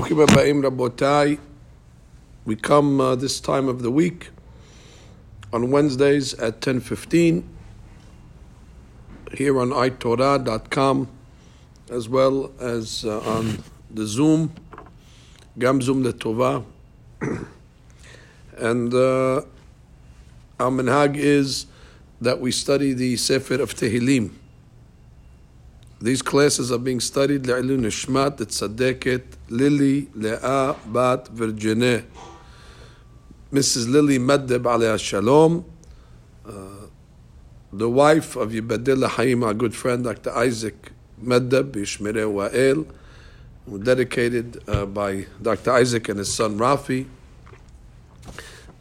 Bruchim Abbaim Rabotai. We come uh, this time of the week on Wednesdays at 10.15 here on itorah.com as well as uh, on the Zoom, Gam Zoom Letova. and uh, our minhag is that we study the Sefer of Tehillim. These classes are being studied לעילוי נשמת צדקת לילי לאה בת וירג'נה. Mrs. Lily Meddeb עליה שלום, uh, the wife of Yibadil Haim, our good friend Dr. Isaac Meddeb, Yishmere Wa'el, dedicated uh, by Dr. Isaac and his son Rafi.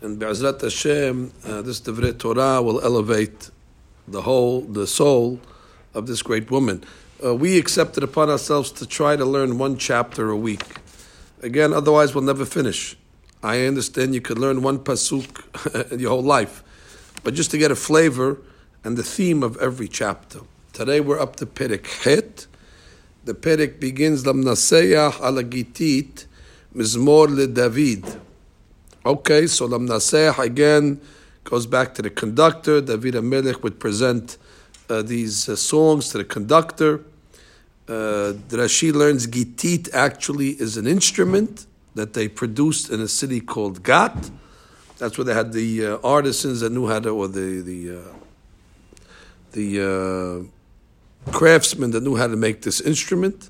And Be'ezrat Hashem, uh, this Devrei Torah will elevate the whole, the soul of this great woman uh, we accepted upon ourselves to try to learn one chapter a week. Again, otherwise we'll never finish. I understand you could learn one pasuk your whole life, but just to get a flavor and the theme of every chapter. Today we're up to Perek Het. The Perek begins Lamnaseyah ala Gitit Mizmor le David. Okay, so Lamnaseyah again goes back to the conductor. David Amelech would present uh, these uh, songs to the conductor. Uh, Rashi learns gitit actually is an instrument that they produced in a city called Gat. That's where they had the uh, artisans that knew how to, or the the uh, the uh, craftsmen that knew how to make this instrument.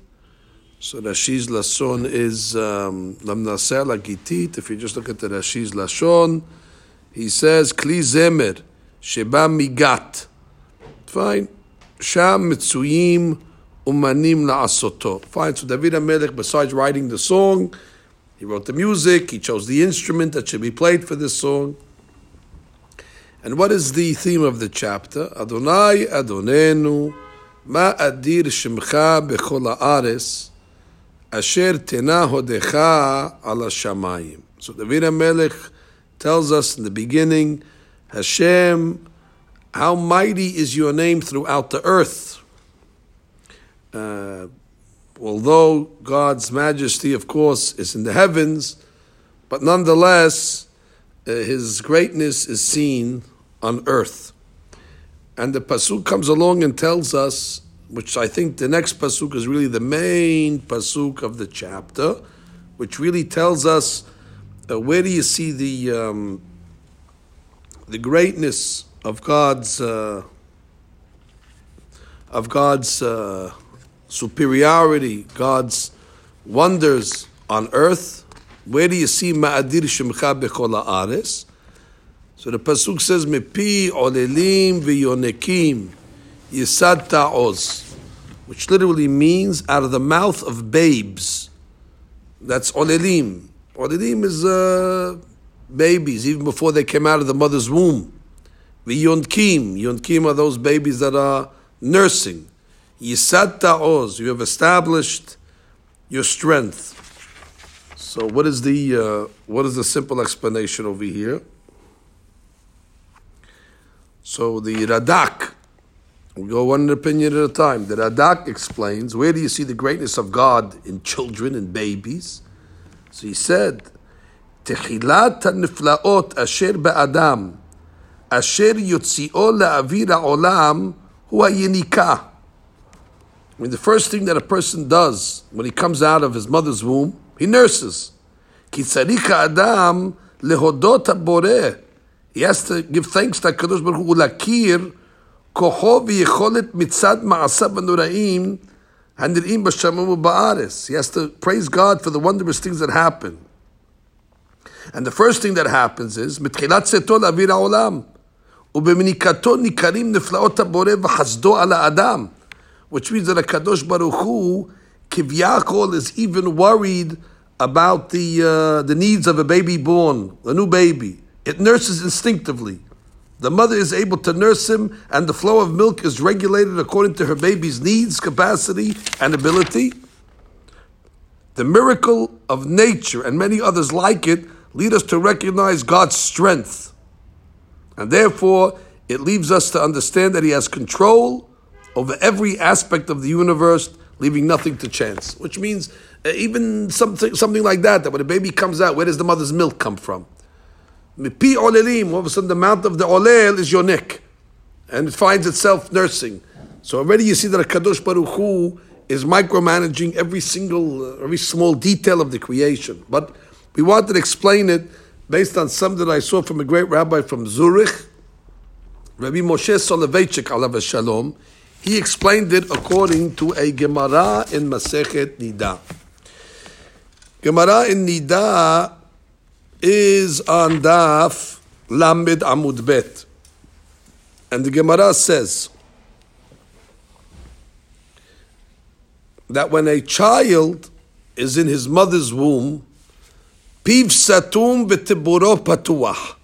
So Rashi's lashon is um, lamnaseh gitit. If you just look at the Rashi's lashon, he says kli zemer sheba migat. Fine. Sham mitzuyim umanim la'asoto. Fine. So David HaMelech, besides writing the song, he wrote the music, he chose the instrument that should be played for this song. And what is the theme of the chapter? Adonai Adonenu ma adir shemcha bechol haaretz asher tena hodecha ala shamayim. So David HaMelech tells us in the beginning, Hashem, how mighty is your name throughout the earth. Uh, although God's majesty, of course, is in the heavens, but nonetheless, uh, his greatness is seen on earth. And the Pasuk comes along and tells us, which I think the next Pasuk is really the main Pasuk of the chapter, which really tells us uh, where do you see the, um, the greatness of God's, uh, of God's uh, superiority, God's wonders on earth. Where do you see Ma'adir Shemcha Bechol Haaretz? So the pasuk says, "Mepi olelim v'yonekim yisad ta'oz," which literally means out of the mouth of babes. That's olelim. Olelim is uh, babies, even before they came out of the mother's womb. V'yonkim, yonkim are those babies that are nursing. Yisad ta'oz, you have established your strength. So, what is the uh, what is the simple explanation over here? So the Radak, we go one opinion at a time. The Radak explains where do you see the greatness of God in children and babies? So he said, "Techilat niflaot asher ba'adam, asher yotzi'o la'avir ha'olam hu hayenika." I mean, the first thing that a person does when he comes out of his mother's womb, he nurses. Ki tzarika adam lehodot haboreh. He has to give thanks to HaKadosh Baruch Hu ולהכיר כוחו ויכולת מצד מעשיו הנוראים הנראים בשמיים ובארץ. He has to praise God for the wondrous things that happen. And the first thing that happens is, מתחילת צאתו לאוויר העולם, ובמניקתו ניכרים נפלאות הבורא וחסדו על האדם, which means that HaKadosh Baruch Hu, Kivyakol, is even worried about the, uh, the needs of a baby born, a new baby. It nurses instinctively. The mother is able to nurse him, and the flow of milk is regulated according to her baby's needs, capacity, and ability. The miracle of nature and many others like it lead us to recognize God's strength. And therefore, it leaves us to understand that He has control over every aspect of the universe, leaving nothing to chance. Which means uh, even something something like that, that when a baby comes out, where does the mother's milk come from? Olelim, all of a sudden the mouth of the olel is your neck, and it finds itself nursing. So already you see that a Kadosh Baruch Hu is micromanaging every single, uh, every small detail of the creation. But we wanted to explain it based on something that I saw from a great rabbi from Zurich, Rabbi Moshe Soloveitchik, alav shalom. He explained it according to a Gemara in Masechet Nida. Gemara in Nida is on Daf Lamed Amud Bet. And the Gemara says that when a child is in his mother's womb, Piv Satum V'Tiburo Patuach.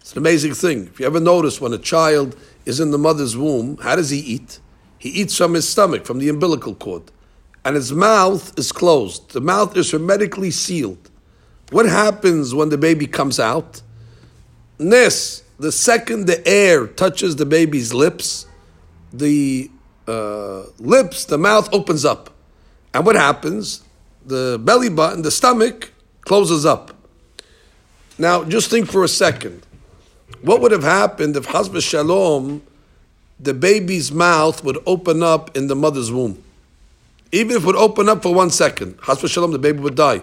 It's an amazing thing. If you ever notice when a child is in the mother's womb, how does he eat? He eats from his stomach, from the umbilical cord. And his mouth is closed. The mouth is hermetically sealed. What happens when the baby comes out? This, the second the air touches the baby's lips, the uh, lips, the mouth opens up. And what happens? The belly button, the stomach, closes up. Now, just think for a second. What would have happened if Hasbah Shalom, the baby's mouth would open up in the mother's womb? Even if it would open up for one second, Hasbah Shalom, the baby would die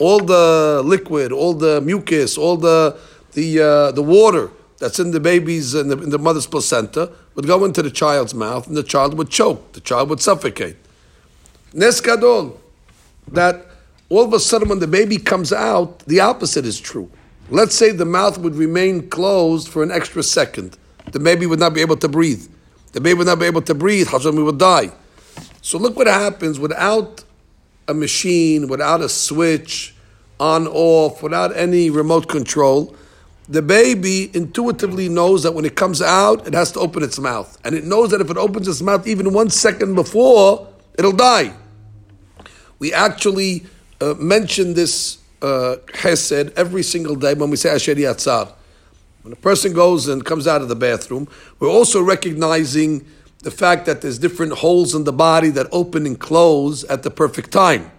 all the liquid, all the mucus, all the the uh, the water that's in the baby's in the, in the mother's placenta would go into the child's mouth, and the child would choke. The child would suffocate. Nes gadol, that all of a sudden when the baby comes out, the opposite is true. Let's say the mouth would remain closed for an extra second. The baby would not be able to breathe. The baby would not be able to breathe. Hashem would die. So look what happens without a machine, without a switch, on, off, without any remote control, the baby intuitively knows that when it comes out, it has to open its mouth. And it knows that if it opens its mouth even one second before, it'll die. We actually uh, mention this uh, chesed every single day when we say Asher Yatzar. When a person goes and comes out of the bathroom, we're also recognizing the fact that there's different holes in the body that open and close at the perfect time.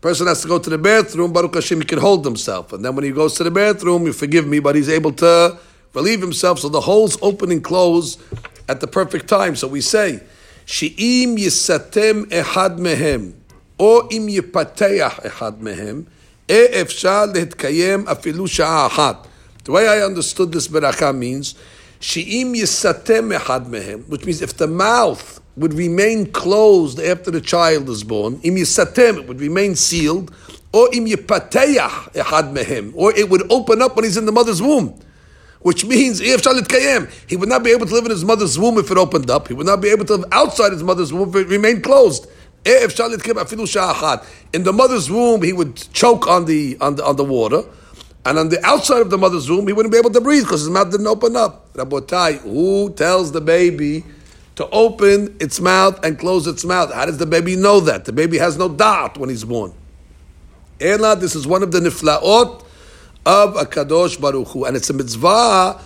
Person has to go to the bathroom, Baruch Hashem, he can hold himself. And then when he goes to the bathroom, you forgive me, but he's able to relieve himself. So the holes open and close at the perfect time. So we say, She'im yisatem ehad mehem, or im yipateach ehad mehem, efshar lehitkayem afilu sha'a The way I understood this beracha means, She'im yisatem ehad mehem, which means if the mouth would remain closed after the child is born, im yisatem, it would remain sealed, or im yipateach ehad mehem, or it would open up when he's in the mother's womb. Which means, if shalit kayem, he would not be able to live in his mother's womb if it opened up. He would not be able to live outside his mother's womb if it remained closed. Eh, Kayem In the mother's womb, he would choke on the, on the, on the water. And on the outside of the mother's womb, he wouldn't be able to breathe because his mouth didn't open up. Rabotai, who tells the baby to open its mouth and close its mouth? How does the baby know that? The baby has no doubt when he's born. Ela, this is one of the niflaot of a kadosh baruch Hu. And it's a mitzvah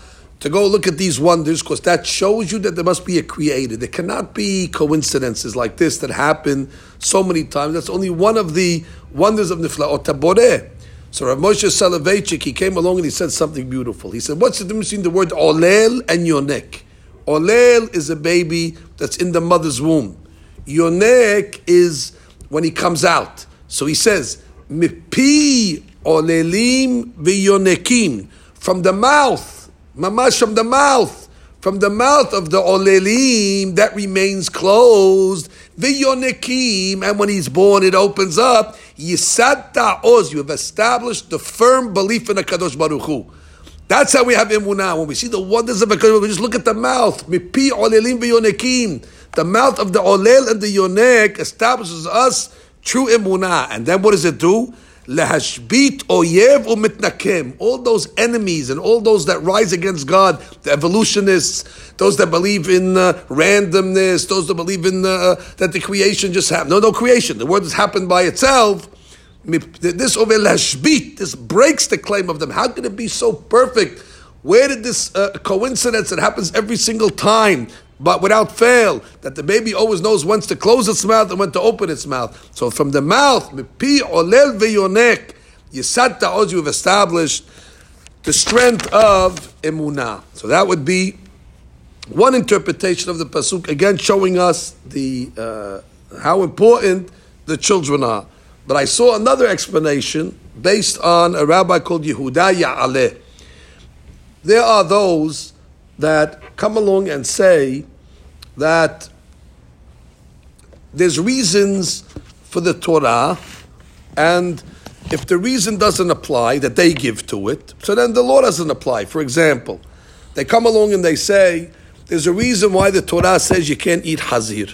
to go look at these wonders because that shows you that there must be a creator. There cannot be coincidences like this that happen so many times. That's only one of the wonders of niflaot taboreh. So Rav Moshe Soloveitchik, he came along and he said something beautiful. He said, what's the difference between the word olel and yonek? Olel is a baby that's in the mother's womb. Yonek is when he comes out. So he says, Mipi olelim v'yonekim. From the mouth, mamash from the mouth, from the mouth of the olelim that remains closed, v'yonekim, and when he's born it opens up, Yisat oz, you have established the firm belief in the Kadosh Baruch Hu. That's how we have imunah. When we see the wonders of Kadosh, we just look at the mouth. Mipi olelim v'yonekim. The mouth of the olel and the yonek establishes us true imunah. And then what does it do? Lehashbit oyev umitnakem. All those enemies and all those that rise against God, the evolutionists, those that believe in uh, randomness, those that believe in uh, that the creation just happened. No, no creation. The world has happened by itself. This over lashbit, this breaks the claim of them. How can it be so perfect? Where did this uh, coincidence that happens every single time but without fail, that the baby always knows when to close its mouth and when to open its mouth. So from the mouth, mipi olel veyonek, yisat ta'oz, you've established the strength of emunah. So that would be one interpretation of the pasuk, again showing us the uh, how important the children are. But I saw another explanation based on a rabbi called Yehuda Ya'aleh. There are those that come along and say that there's reasons for the Torah, and if the reason doesn't apply that they give to it, so then the law doesn't apply. For example, they come along and they say, there's a reason why the Torah says you can't eat hazir.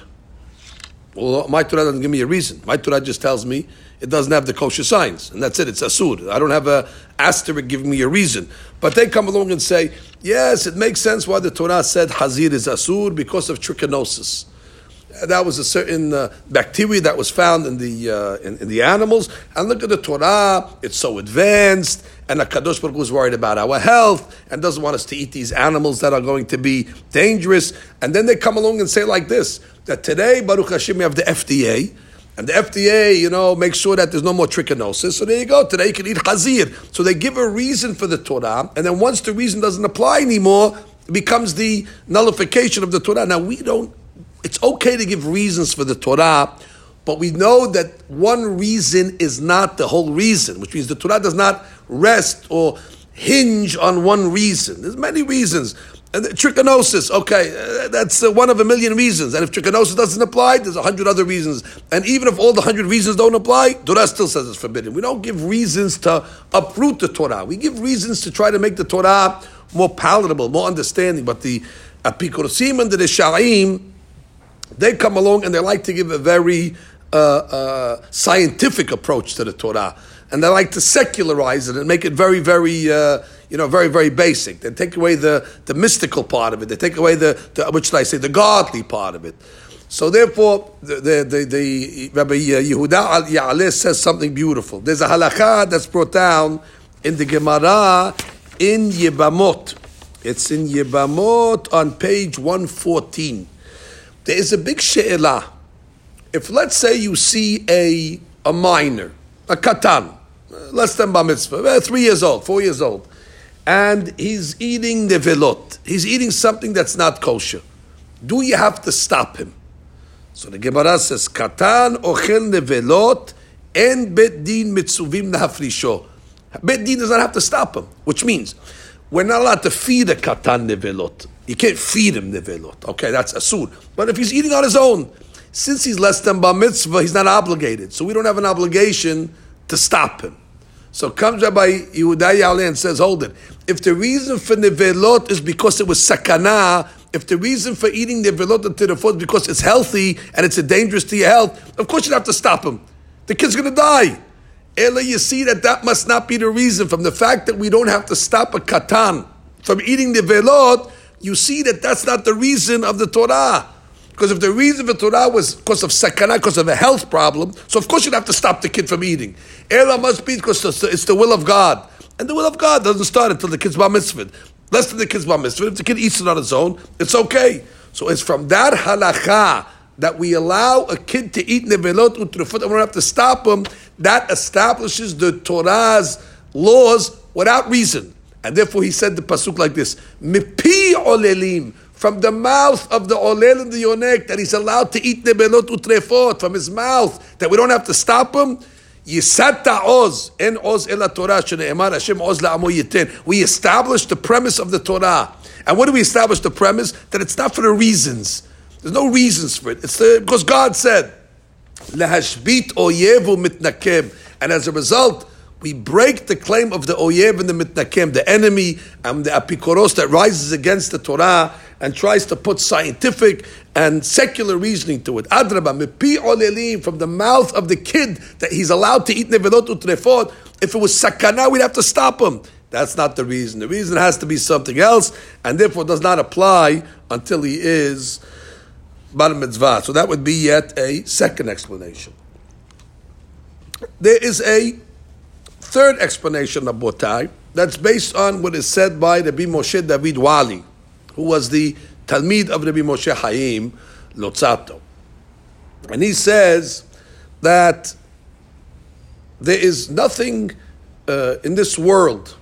Well, my Torah doesn't give me a reason. My Torah just tells me it doesn't have the kosher signs, and that's it. It's asur. I don't have a asterisk giving me a reason. But they come along and say, yes, it makes sense why the Torah said hazir is asur because of trichinosis. That was a certain uh, bacteria that was found in the uh, in, in, the animals. And look at the Torah; it's so advanced, and Hakadosh Baruch Hu is worried about our health and doesn't want us to eat these animals that are going to be dangerous. And then they come along and say like this: that today, Baruch Hashem, we have the FDA, and the FDA, you know, makes sure that there's no more trichinosis. So there you go. Today you can eat chazir. So they give a reason for the Torah, and then once the reason doesn't apply anymore, it becomes the nullification of the Torah. Now we don't. It's okay to give reasons for the Torah, but we know that one reason is not the whole reason, which means the Torah does not rest or hinge on one reason. There's many reasons. And trichinosis, okay, uh, that's uh, one of a million reasons. And if trichinosis doesn't apply, there's a hundred other reasons. And even if all the hundred reasons don't apply, Torah still says it's forbidden. We don't give reasons to uproot the Torah. We give reasons to try to make the Torah more palatable, more understanding. But the Apikurosim and the Sha'im, they come along and they like to give a very uh, uh, scientific approach to the Torah. And they like to secularize it and make it very, very uh, you know, very, very basic. They take away the, the mystical part of it. They take away the, the which should I say, the godly part of it. So therefore, the, the, the, the Rabbi Yehuda al Ya'aleh says something beautiful. There's a halakha that's brought down in the Gemara in Yebamot. It's in Yebamot on page 114. There is a big she'elah. If let's say you see a, a minor, a katan, less than bar mitzvah, three years old, four years old, and he's eating nevelot. He's eating something that's not kosher. Do you have to stop him? So the Gemara says, Katan ochel nevelot en bet din mitzuvim nahafrisho. Bet din does not have to stop him, which means we're not allowed to feed a katan nevelot. You can't feed him nevelot. Okay, that's asur. But if he's eating on his own, since he's less than bar mitzvah, he's not obligated. So we don't have an obligation to stop him. So comes Rabbi Yehuda Ya'aleh and says, hold it. If the reason for nevelot is because it was sakana, if the reason for eating the nevelot and tirafot is because it's healthy and it's a dangerous to your health, of course you have to stop him. The kid's going to die. Ella, you see that that must not be the reason. From the fact that we don't have to stop a katan from eating nevelot, you see that that's not the reason of the Torah. Because if the reason for Torah was because of sakana, because of a health problem, so of course you'd have to stop the kid from eating. Ela must be because it's the will of God. And the will of God doesn't start until the kid's bar mitzvah. Less than the kid's bar mitzvah. If the kid eats it on his own, it's okay. So it's from that halacha that we allow a kid to eat nevelot utrufot and we don't have to stop him, that establishes the Torah's laws without reason. And therefore he said the pasuk like this, Mipi olelim, from the mouth of the olel and the yonek that he's allowed to eat nebelot utrefot from his mouth that we don't have to stop him. Yisata oz en oz Torah Hashem oz la'amo. We establish the premise of the Torah, and what do we establish the premise that it's not for the reasons. There's no reasons for it. It's the, because God said lehashbit oyevu mitnakem, and as a result we break the claim of the oyev and the mitnakem, the enemy and the apikoros that rises against the Torah and tries to put scientific and secular reasoning to it. Adraba, from the mouth of the kid that he's allowed to eat nevelot utrefot. If it was sakana, we'd have to stop him. That's not the reason. The reason has to be something else, and therefore does not apply until he is bar mitzvah. So that would be yet a second explanation. There is a third explanation of Botai that's based on what is said by the Moshe David Wali who was the Talmid of Rabbi Moshe Chaim Luzzatto. And he says that there is nothing uh, in this world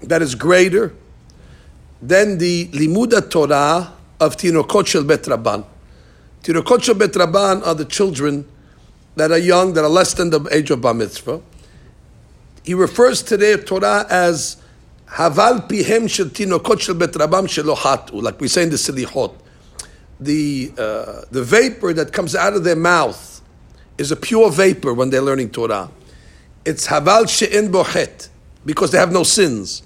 that is greater than the Limuda Torah of Tinokot Shel Bet Rabban. Bet Rabban are the children that are young, that are less than the age of Bar Mitzvah. He refers to their Torah as Haval Pihem Shel Tinokot Shel Bet Shelohatu, like we say in the Selichot. The, uh, the vapor that comes out of their mouth is a pure vapor when they're learning Torah. It's Haval She'en Bochet, because they have no sins.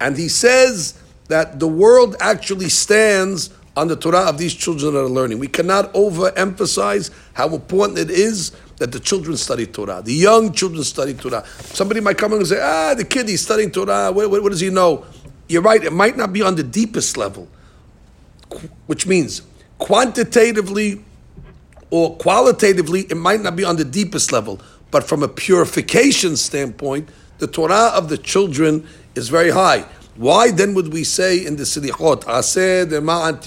And he says that the world actually stands on the Torah of these children that are learning. We cannot overemphasize how important it is that the children study Torah. The young children study Torah. Somebody might come and say, ah, the kid, he's studying Torah. What, what, what does he know? You're right, it might not be on the deepest level, which means quantitatively or qualitatively, it might not be on the deepest level. But from a purification standpoint, the Torah of the children is very high. Why then would we say in the dema'an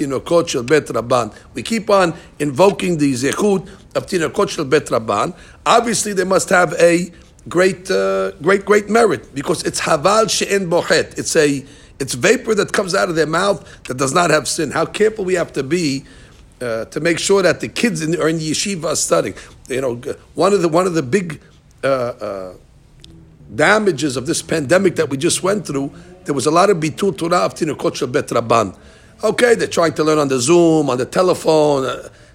shel bet rabban? We keep on invoking the zechut of tinokot bet rabban. Obviously, they must have a great, uh, great, great merit because it's haval she'en bochet. It's a, it's vapor that comes out of their mouth that does not have sin. How careful we have to be uh, to make sure that the kids in, are in yeshiva are studying. You know, one of the one of the big uh, uh damages of this pandemic that we just went through there was a lot of bitul Torah of Tinukot Shel Bet Rabban. Okay, they're trying to learn on the Zoom, on the telephone.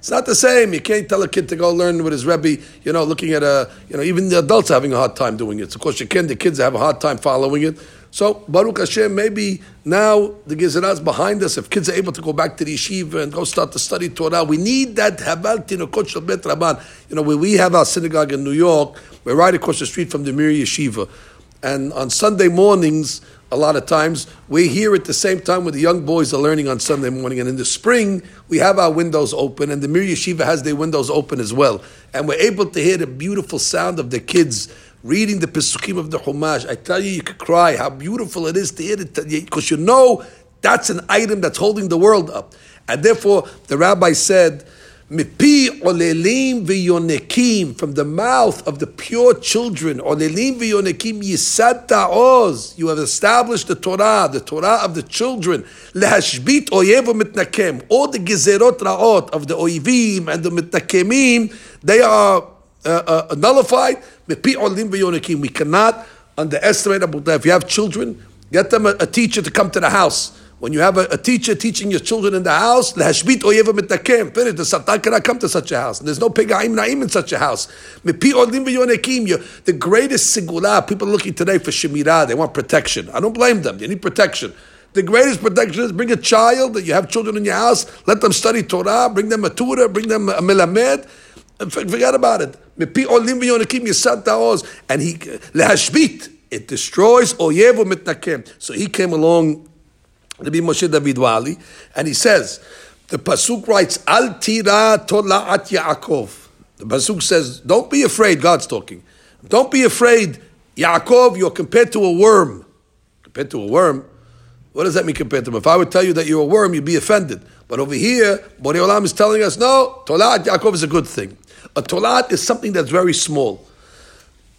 It's not the same. You can't tell a kid to go learn with his Rebbe, you know, looking at a, you know, even the adults are having a hard time doing it. So of course, you can, the kids have a hard time following it. So, Baruch Hashem, maybe now the Gezerah is behind us. If kids are able to go back to the yeshiva and go start to study Torah, we need that Habal Tinokot Bet Rabban. You know, where we have our synagogue in New York, we're right across the street from the Mir Yeshiva. And on Sunday mornings, a lot of times. We're here at the same time when the young boys are learning on Sunday morning. And in the spring, we have our windows open, and the Mir Yeshiva has their windows open as well. And we're able to hear the beautiful sound of the kids reading the Pesukim of the Chumash. I tell you, you could cry how beautiful it is to hear it, because you know that's an item that's holding the world up. And therefore, the rabbi said, Mipi olelim v'yonekim, from the mouth of the pure children, olelim v'yonekim you have established the Torah, the Torah of the children, lehashbit oyev mitnakem, all the gezerot ra'ot of the oivim and the mitnakemim, they are uh, uh, nullified, mipi olelim v'yonekim, we cannot underestimate, if you have children, get them a, a teacher to come to the house, when you have a, a, teacher teaching your children in the house, lehashbit oyeva mitakem. Finish. The satan cannot come to such a house. And there's no pegaim naim in such a house. The greatest singular. People are looking today for shemirah. They want protection. I don't blame them. They need protection. The greatest protection is bring a child that you have children in your house. Let them study Torah. Bring them a tutor. Bring them a melamed. Forget about it. And he lehashbit. It destroys oyevu mitnakem. So he came along Rabbi Moshe David Wali, and he says, the Pasuk writes, Al tira tola'at Yaakov. The Pasuk says, don't be afraid, God's talking. Don't be afraid, Yaakov, you're compared to a worm. Compared to a worm? What does that mean compared to him? If I would tell you that you're a worm, you'd be offended. But over here, Borei Olam is telling us, no, Tolat Yaakov is a good thing. A Tolat is something that's very small.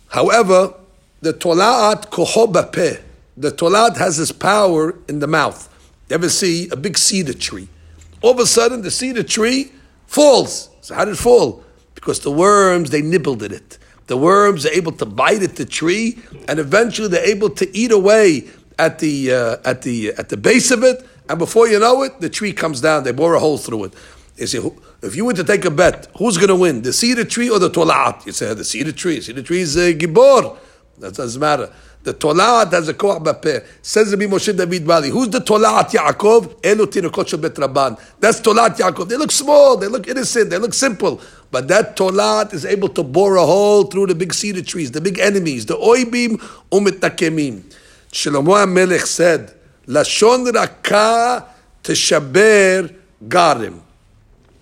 However, the Tolat koho bapeh, the Tolat has its power in the mouth. You ever see a big cedar tree? All of a sudden, the cedar tree falls. So how did it fall? Because the worms, they nibbled at it. The worms are able to bite at the tree, and eventually they're able to eat away at the, uh, at the, at the base of it, and before you know it, the tree comes down. They bore a hole through it. If you were to take a bet, who's going to win, the cedar tree or the tolat? You say, the cedar tree. The cedar tree is uh, gibor. That doesn't matter. The Tolat has a koach b'peh. Says Rabbi Moshe David Wali. Who's the Tolat Yaakov? Elu tinokot shel bet Rabban. That's Tolat Yaakov. They look small. They look innocent. They look simple. But that Tolat is able to bore a hole through the big cedar trees, the big enemies, the oibim umitakemim. Shlomo HaMelech said, Lashon raka teshaber garim.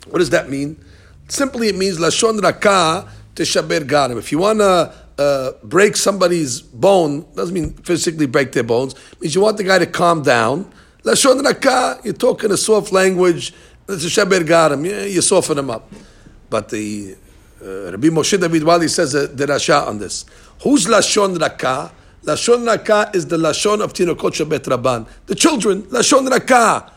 What does that mean? Simply, it means Lashon raka teshaber garim. If you want to uh, break somebody's bone doesn't mean physically break their bones. It means you want the guy to calm down. You talk in a soft language. It's a. Yeah, you soften them up. But the uh, Rabbi Moshe David Wali says uh, the Rasha on this. Who's Lashon Rakah? Lashon Rakah is the Lashon of Tinokot Shabet Rabban. The children, Lashon Rakah.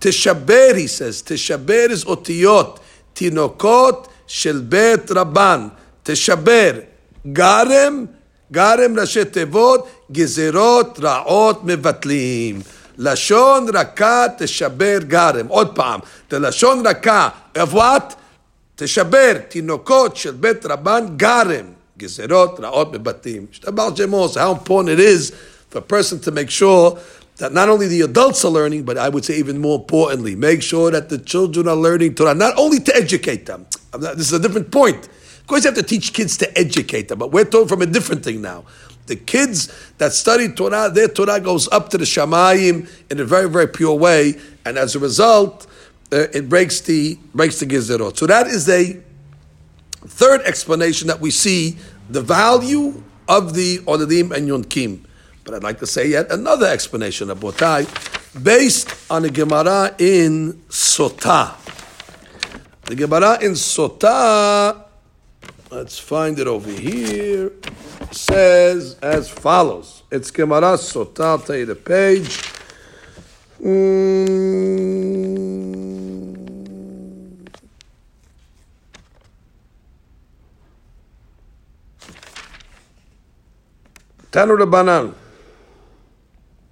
Teshaber, he says. Teshaber is otiyot. Tinokot shel Bet Rabban. Teshaber Garem, garem ראשי תיבות, גזרות רעות מבטלים. לשון רכה תשבר גרם. עוד פעם, the לשון רכה, of what? תשבר תינוקות של בית רבן גרם. גזרות רעות מבטלים. שתבל ג'מוס, how important it is for a person to make sure that not only the adults are learning, but I would say even more importantly, make sure that the children are learning Torah, not only to educate them. This is a different point. Of course, you have to teach kids to educate them, but we're talking from a different thing now. The kids that study Torah, their Torah goes up to the Shamayim in a very, very pure way, and as a result, uh, it breaks the breaks the Gezerot. So that is a third explanation that we see the value of the Oladim and Yonkim. But I'd like to say yet another explanation of Botai, based on a Gemara in Sotah. The Gemara in Sotah Let's find it over here. Says as follows. It's Gemara Sotah. I'll tell you the page. Mm. Tanu Rabbanan.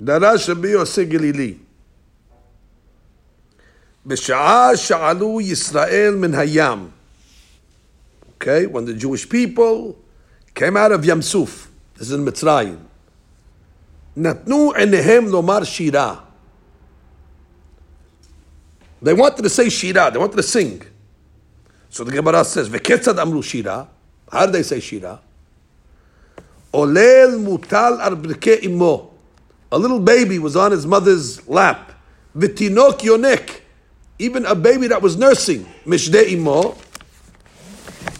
דרש רבי יוסי גלילי. בשעה שעלו ישראל מן הים Okay, when the Jewish people came out of Yamsuf, this is in Mitzrayim, Natnu enehem lomar shira. They wanted to say shira, they wanted to sing. So the Gemara says, Veketzad amru shira. How do they say shira? Olel mutal arbrike imo. A little baby was on his mother's lap. Vitinok yonek. Even a baby that was nursing. Mishde imo.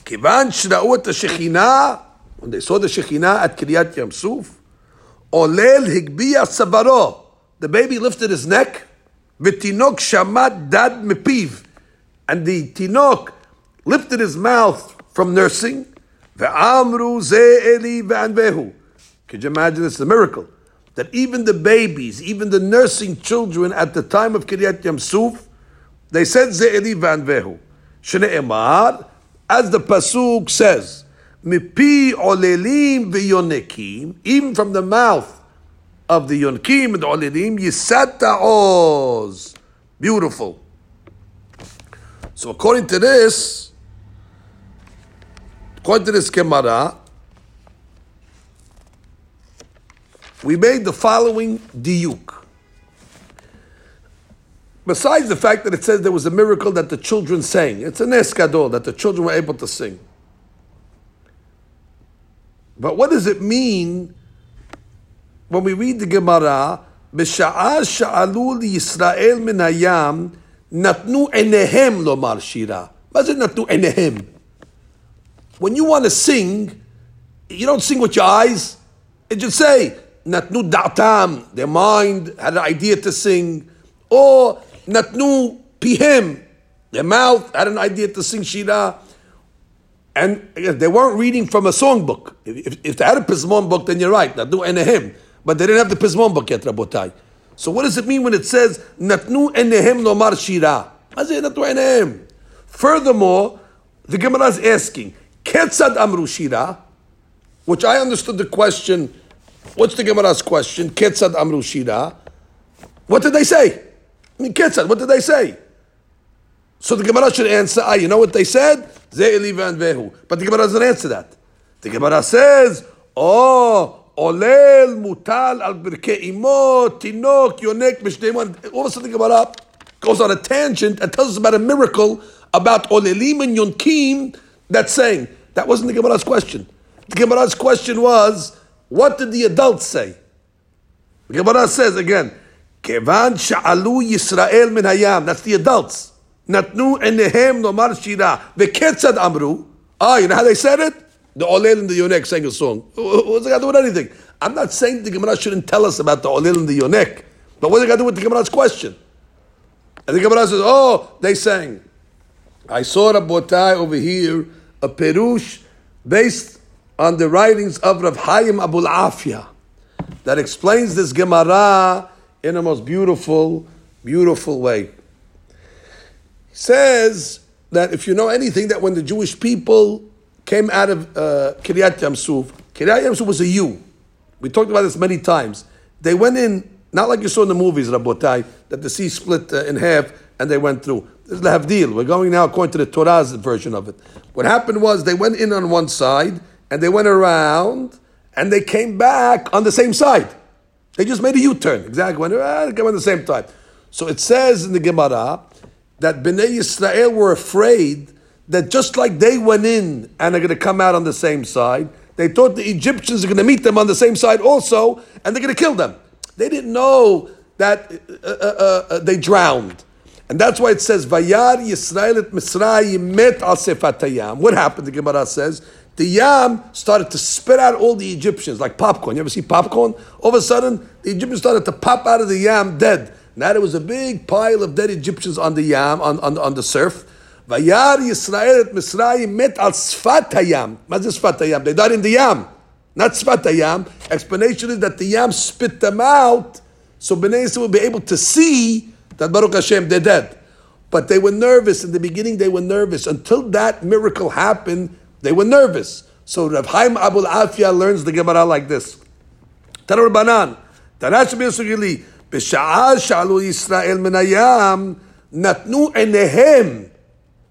כיוון שראו את השכינה, when they saw the שכינה at קריית ים סוף, עולל הגביה צווארו, the baby lifted his neck, ותינוק שמט דד מפיו, and the תינוק lifted his mouth from nursing, ואמרו זה אלי וענבהו. Could you imagine this? a miracle. That even the babies, even the nursing children at the time of Kiryat Yam Suf, they said Ze'eli Vanvehu. Shne'emar, as the pasuk says, "Mipi olelim v'yonekim," even from the mouth of the yonkim and the olelim, yisata oz. Beautiful. So according to this, according to this Gemara, we made the following diuk. Besides the fact that it says there was a miracle that the children sang, it's an eskadol that the children were able to sing. But what does it mean when we read the Gemara? בשעה שעלו לישראל מן הים, נתנו עיניהם לומר שירה. מה זה נתנו עיניהם? When you want to sing, you don't sing with your eyes. It just say, נתנו דעתם, their mind had an idea to sing. Or Natnu pihem. Their mouth had an idea to sing Shira. And they weren't reading from a songbook. If, if they had a Pismon book, then you're right. Natnu enehem. But they didn't have the Pismon book yet, Rabotai. So what does it mean when it says Natnu enehem lomar Shira? Natnu enehem. Furthermore, the Gemara is asking, Ketzad amru Shira, which I understood the question. What's the Gemara's question? Ketzad amru Shira. What did they say? Ketzad, what did they say? So the Gemara should answer, ah, you know what they said? Vehu. But the Gemara doesn't answer that. The Gemara says, oh, olel mutal al birke imo, tinok, yonek, mishdeiman. All of a sudden the Gemara goes on a tangent and tells us about a miracle about olelim and yonkim that's saying. That wasn't the Gemara's question. The Gemara's question was, what did the adults say? The Gemara says again, Kevan שעלו Yisrael min Hayam. that's the adults, נתנו shira. The שירה, וכיצד Amru. Ah, you know how they said it? The Olel and the Yonek sang a song. What's it got to do with anything? I'm not saying the Gemara shouldn't tell us about the Olel and the Yonek, but what's it got to do with the Gemara's question? And the Gemara says, oh, they sang. I saw a botai over here, a perush based on the writings of Rav Hayim Abulafia that explains this Gemara in a most beautiful, beautiful way. He says that if you know anything, that when the Jewish people came out of uh, Kiryat Yamsuf, Kiryat Yamsuf was a U. We talked about this many times. They went in, not like you saw in the movies, Rabotai, that the sea split uh, in half and they went through. This is Lahavdil. We're going now according to the Torah's version of it. What happened was they went in on one side and they went around and they came back on the same side. They just made a U-turn. Exactly. Went around and came on the same time. So it says in the Gemara that Bnei Yisrael were afraid that just like they went in and are going to come out on the same side, they thought the Egyptians are going to meet them on the same side also, and they're going to kill them. They didn't know that uh, uh, uh, uh they drowned. And that's why it says, Vayar Yisrael et met al. What happened, the Gemara says? The Yam started to spit out all the Egyptians, like popcorn. You ever see popcorn? All of a sudden, the Egyptians started to pop out of the Yam dead. Now there was a big pile of dead Egyptians on the Yam, on, on, on the surf. Vayar Yisrael et Misrayim met al Sfat. What's Sfat? They died in the Yam, not Sfat. Explanation is that the Yam spit them out, so Bnei Yisrael will be able to see that Baruch Hashem, they're dead. But they were nervous. In the beginning, they were nervous. Until that miracle happened, they were nervous. So Rav Chaim Abulafia learns the Gemara like this. Tanar Banan, Tanash Yisrael Natnu Enehem.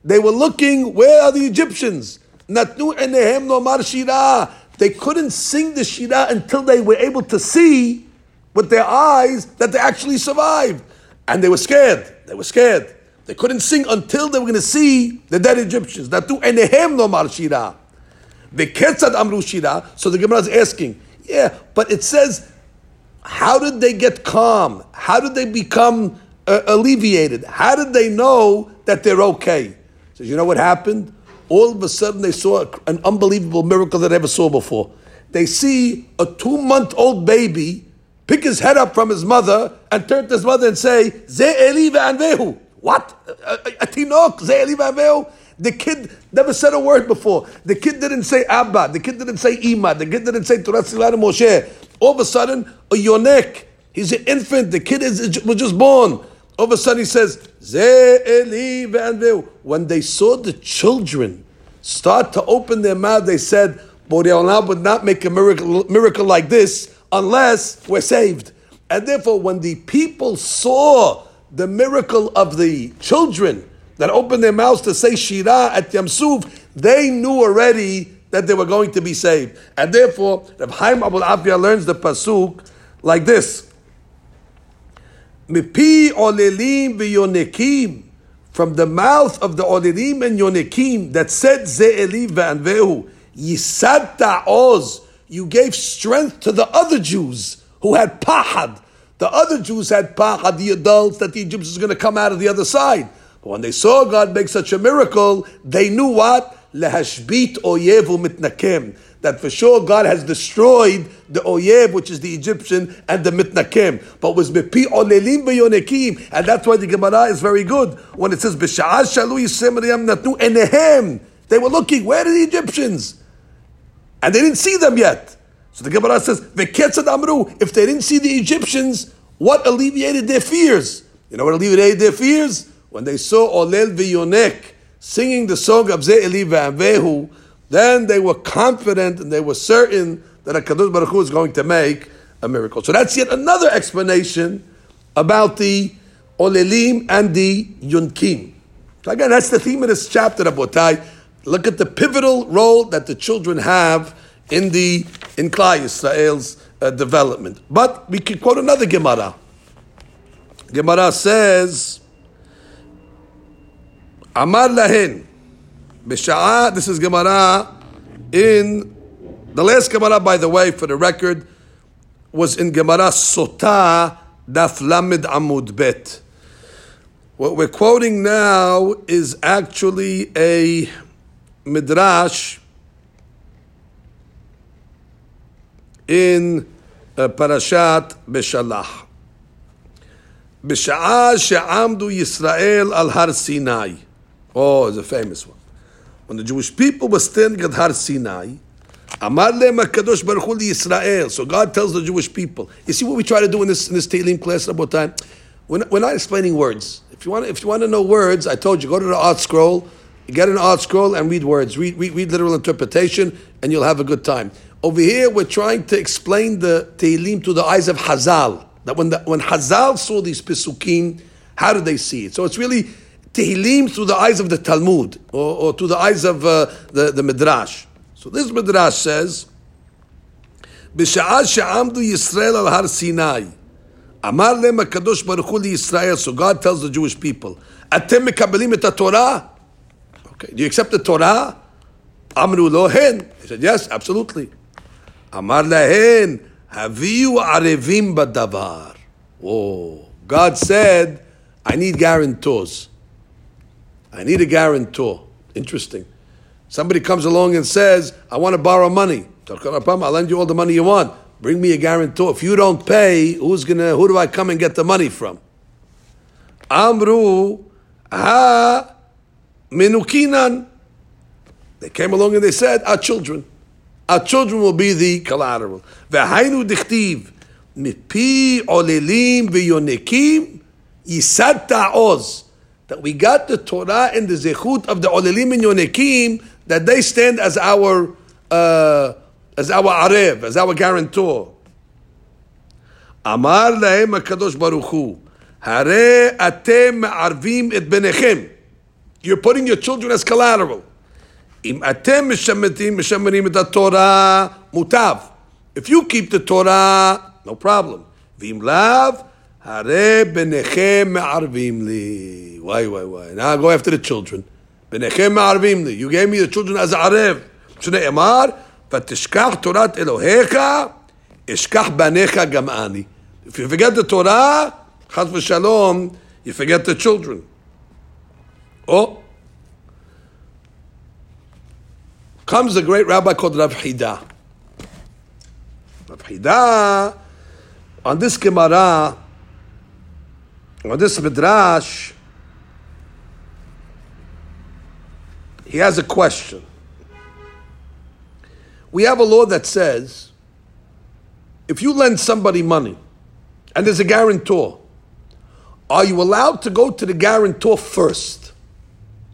They were looking, where are the Egyptians? Natnu Enehem Nomar. They couldn't sing the Shira until they were able to see with their eyes that they actually survived. And they were scared. They were scared. They couldn't sing until they were going to see the dead Egyptians. That tu enehem no mar shira. V'ketzad amru shira. So the Gemara is asking, yeah, but it says, how did they get calm? How did they become uh, alleviated? How did they know that they're okay? So you know what happened? All of a sudden they saw an unbelievable miracle that they never saw before. They see a two-month-old baby pick his head up from his mother and turn to his mother and say, Ze Eli ve'anvehu. What? A tinok, Ze Eli ve'anvehu? The kid never said a word before. The kid didn't say Abba. The kid didn't say Ima. The kid didn't say Torah Moshe. All of a sudden, a yonek. He's an infant. The kid is, was just born. All of a sudden, he says, Ze Eli ve'anvehu. When they saw the children start to open their mouth, they said, Boreolam would not make a miracle, miracle like this unless we're saved. And therefore, when the people saw the miracle of the children that opened their mouths to say Shira at Yamsuf, they knew already that they were going to be saved. And therefore, Rav Chaim Abulafia learns the Pasuk like this. Mipi olelim v'yonekim, from the mouth of the olelim and yonekim that said Ze'eli v'anvehu, yisad ta'oz, you gave strength to the other Jews who had pahad. The other Jews had pachad, the adults, that the Egyptians going to come out of the other side. But when they saw God make such a miracle, they knew what? Lehashbit oyevu mitnakem. That for sure God has destroyed the oyev, which is the Egyptian, and the mitnakem. But was mepi olelim beyonekim. And that's why the Gemara is very good. When it says, B'sha'az shalu yisem natnu enehem. They were looking, where are the Egyptians? and they didn't see them yet. So the Gemara says, "Veketzad amru." If they didn't see the Egyptians, what alleviated their fears? You know what alleviated their fears? When they saw Olel v'Yonek singing the song of Ze Eli ve'Avehu, then they were confident and they were certain that Hakadosh Baruch Hu is going to make a miracle. So that's yet another explanation about the Olelim and the Yunkim. So again, that's the theme of this chapter, Rabotai. Look at the pivotal role that the children have in the in Klal Yisrael's uh, development. But we can quote another Gemara. Gemara says, Amar lahin, this is Gemara in, the last Gemara, by the way, for the record, was in Gemara Sotah, Daf Lamed Amud Bet. What we're quoting now is actually a midrash in פרשת בשלח. בשעה שעמדו ישראל על הר סיני. Oh, it's a famous one. When the Jewish people were standing at Har Sinai, Amar להם הקדוש ברוך הוא Yisrael. So God tells the Jewish people. You see what we try to do in this, in this Tehillim class, Rabotai? We're we're not explaining words. If you, want, if you want to know words, I told you, go to the ArtScroll, get an ArtScroll and read words. Read, read, read literal interpretation, and you'll have a good time. Over here, we're trying to explain the Tehillim to the eyes of Hazal. That when the, when Hazal saw these Pesukim, how did they see it? So it's really Tehillim through the eyes of the Talmud or, or through the eyes of uh, the, the Midrash. So this Midrash says, בשעה שעמדו ישראל על הר סיני, אמר להם הקדוש ברוך הוא לישראל, so God tells the Jewish people, אתם מקבלים את התורה? Okay, do you accept the Torah? אמרו לו, הן. He said, yes, absolutely. אמר להן haviu arevim badavar. oh God said, I need guarantors. I need a guarantor. Interesting. Somebody comes along and says, I want to borrow money. I'll lend you all the money you want. Bring me a guarantor. If you don't pay, who's gonna who do I come and get the money from? Amru ha menukinan. They came along and they said, Our children. Our children will be the collateral. V'hainu dichtiv mipi olelim v'yonekim yisad ta'oz that we got the Torah and the Zechut of the Olelim and Yonekim, that they stand as our uh, as our Arev, as our guarantor. Amar lahem HaKadosh Baruch Hu, Hare atem arvim et benechem. You're putting your children as collateral. Im atem mishametim mishamerim et Torah mutav. If you keep the Torah, no problem. Vim lav, Hare benechem me'arvim li. Why, why, why? Now I go after the children. Benechem me'arvim li. You gave me the children as a arev. שנאמר, ותשכח תורת אלוהיך, אשכח בניך גם אני. If you forget the Torah, chas v'shalom, you forget the children. Oh, comes a great rabbi called Rav Hida. Rav Hida, on this Gemara, on this Midrash, he has a question. We have a law that says if you lend somebody money and there's a guarantor, are you allowed to go to the guarantor first?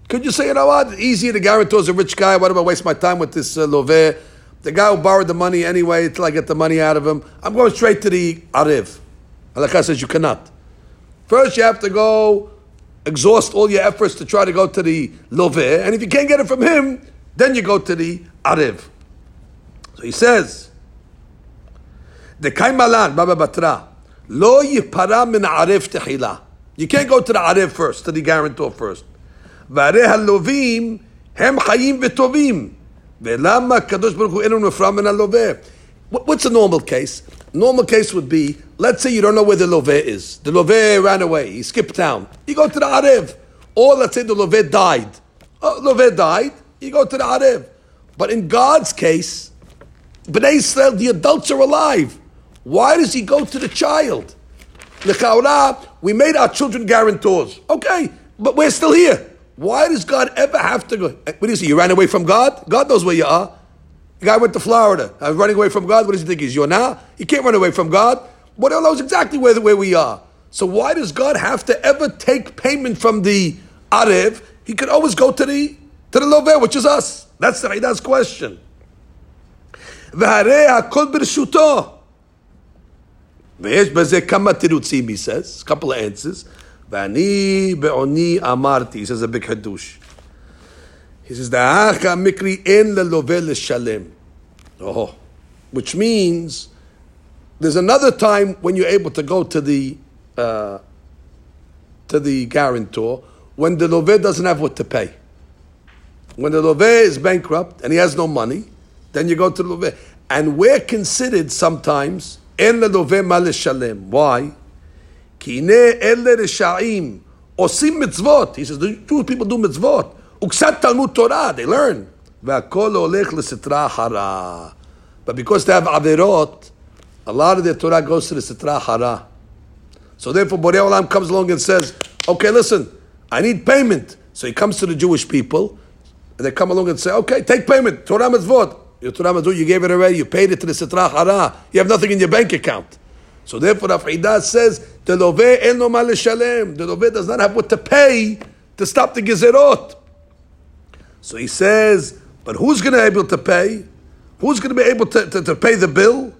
Could you say, you know what, easy, the guarantor's a rich guy, why do I waste my time with this uh, Lové? The guy who borrowed the money anyway until I get the money out of him. I'm going straight to the Ariv. Allah says you cannot. First, you have to go exhaust all your efforts to try to go to the Loveh, and if you can't get it from him, then you go to the Ariv. So he says, the Kaimalan, Bava Batra, Lo yipara min Arif tehila. You can't go to the Arif first, to the guarantor first. והרי הלווים הם חיים וטובים. ולמה הקדוש ברוך הוא אינו נפרע מן הלווה? What's a normal case? Normal case would be, let's say you don't know where the love is. The love ran away. He skipped town. You go to the Arev. Or let's say the love died. Oh, love died. You go to the Arev. But in God's case, Bnei Israel, the adults are alive. Why does he go to the child? we made our children guarantors. Okay, but we're still here. Why does God ever have to go? Eh, what do you say? You ran away from God? God knows where you are. The guy went to Florida. I'm running away from God. What does he think? He's you now? You can't run away from God. What knows exactly where, the, where we are? So why does God have to ever take payment from the Arev? He could always go to the to the Love, which is us. That's the Hida's question. He says, a couple of answers. Vani be'oni amarti. He says a big. He says, Da'acha mikri en lelovel shalem. Oh, which means there's another time when you're able to go to the uh, to the guarantor when the love doesn't have what to pay. When the love is bankrupt and he has no money, then you go to the love. And we're considered sometimes en love mal shalem. Why? Kine ele reshaim osim mitzvot. He says the Jewish people do mitzvot. Uksat talmud Torah. They learn. Olech lesitra hara. But because they have averot, a lot of their Torah goes to the sitra hara. So therefore, Borei Olam comes along and says, "Okay, listen, I need payment." So he comes to the Jewish people, and they come along and say, "Okay, take payment. Torah mitzvot. Your Torah mitzvot, you gave it away. You paid it to the sitra hara. You have nothing in your bank account." So therefore, Rav Hida says, the Love en lo shalem. The Love does not have what to pay to stop the Gezerot. So he says, but who's going to be able to pay? Who's going to be able to, to, to pay the bill?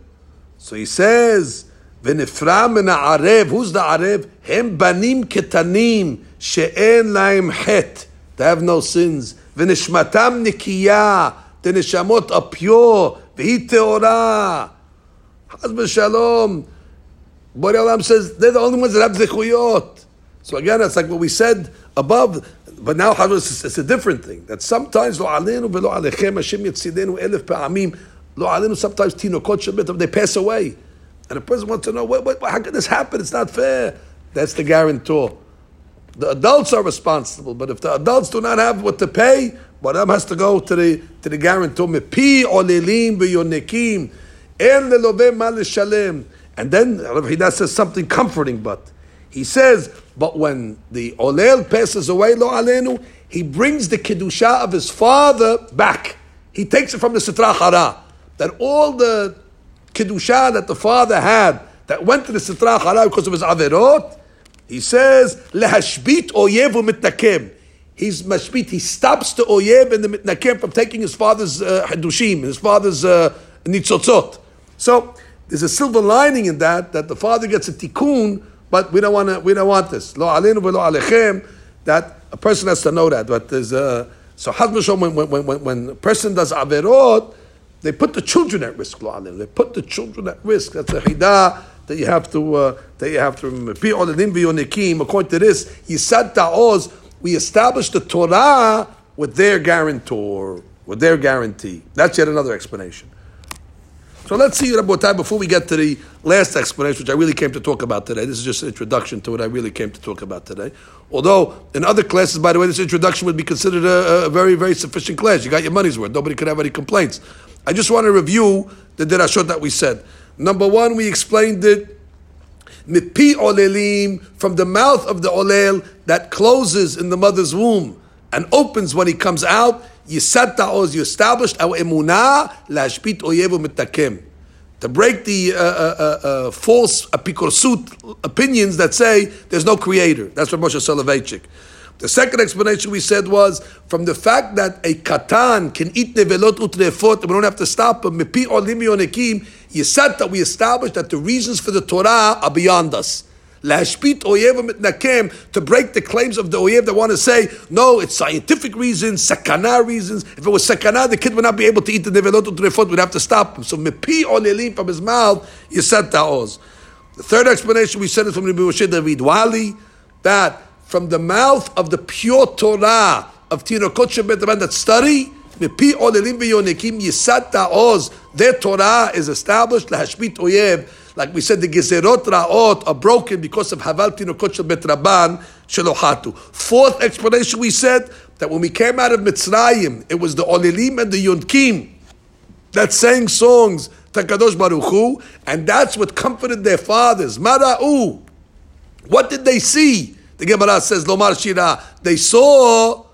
So he says, ונפרע מן הערב, who's the ערב? הם בנים קטנים שאין להם חטא, they have no sins, ונשמתם נקייה, the neshamot are pure, והיא טהורה. חס ושלום. Borei Olam says they're the only ones that have zichuyot. So again, it's like what we said above, but now it's, a different thing. That sometimes lo alenu velo alechem Hashem yitzidenu elef pa'amim lo alenu sometimes tinokot shabbat they pass away, and a person wants to know what, what, how can this happen? It's not fair. That's the guarantor. The adults are responsible, but if the adults do not have what to pay, Baram has to go to the to the guarantor. Mepi olelim v'yonekim en lelove mal shalem. And then Rav Hida says something comforting, but he says, but when the Olel passes away, lo alenu, he brings the kedusha of his father back. He takes it from the Sitra Hara. That all the kedusha that the father had that went to the Sitra Hara because of his averot, he says, lehashbit oyevu mitnakem. He's mashbit, he stops the oyev and the mitnakem from taking his father's uh, his father's uh, nitzotzot. So, there's a silver lining in that, that the father gets a tikkun, but we don't want to, we don't want this. Lo alenu velo alechem, that a person has to know that. But there's a, so Hazmashom, when, when, when, when a person does averot, they put the children at risk. Lo alenu. They put the children at risk. That's a hidah that you have to, uh, that you have to remember. According to this, Yisad Ta'oz, we established the Torah with their guarantor, with their guarantee. That's yet another explanation. So let's see, Rabotai, before we get to the last explanation, which I really came to talk about today. This is just an introduction to what I really came to talk about today. Although, in other classes, by the way, this introduction would be considered a, a very, very sufficient class. You got your money's worth. Nobody could have any complaints. I just want to review the dirashot that we said. Number one, we explained it mipi olelim, from the mouth of the olel that closes in the mother's womb and opens when he comes out. Yisad ta'oz, you established our emunah, lashpit oyevu mitakem. To break the uh, uh, uh, uh false apikorsut opinions that say there's no creator. That's what Moshe Soloveitchik. The second explanation we said was from the fact that a katan can eat nevelot utrefot, and we don't have to stop him. Mepi olim yonekim. Yisad that we established that the reasons for the Torah are beyond us. To break the claims of the oyev that want to say no, it's scientific reasons, sakana reasons. If it was sakana, the kid would not be able to eat the nevelot utrefot. We'd have to stop him. So mepi olelim from his mouth, said ta'oz. The third explanation we said is from Rabbi Moshe David Wali that from the mouth of the pure Torah of Tinokot Shebet that study. Mepi olelim v'yonekim yisat ta'oz. Their Torah is established lahashbit oyev like we said, the gezerot ra'ot are broken because of haval tinokot shel bet rabban shelohatu. Fourth explanation, we said that when we came out of Mitzrayim, it was the olilim and the yonkim that sang songs to Kadosh Baruch Hu, and that's what comforted their fathers. Mara'u. What did they see? The Gemara says, Lomar Shira. They saw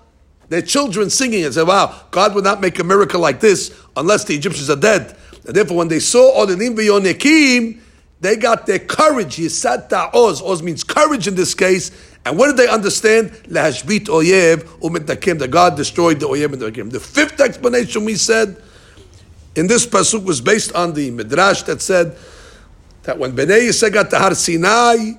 their children singing and said, wow, God would not make a miracle like this unless the Egyptians are dead. And therefore, when they saw Olilim v'yonekim, they got their courage. Yisat ta'oz. Oz means courage in this case. And what did they understand? Lahashbit oyev umitakim. That God destroyed the oyev and the The fifth explanation we said in this pasuk was based on the midrash that said that when Bnei Yisrael got to Har Sinai,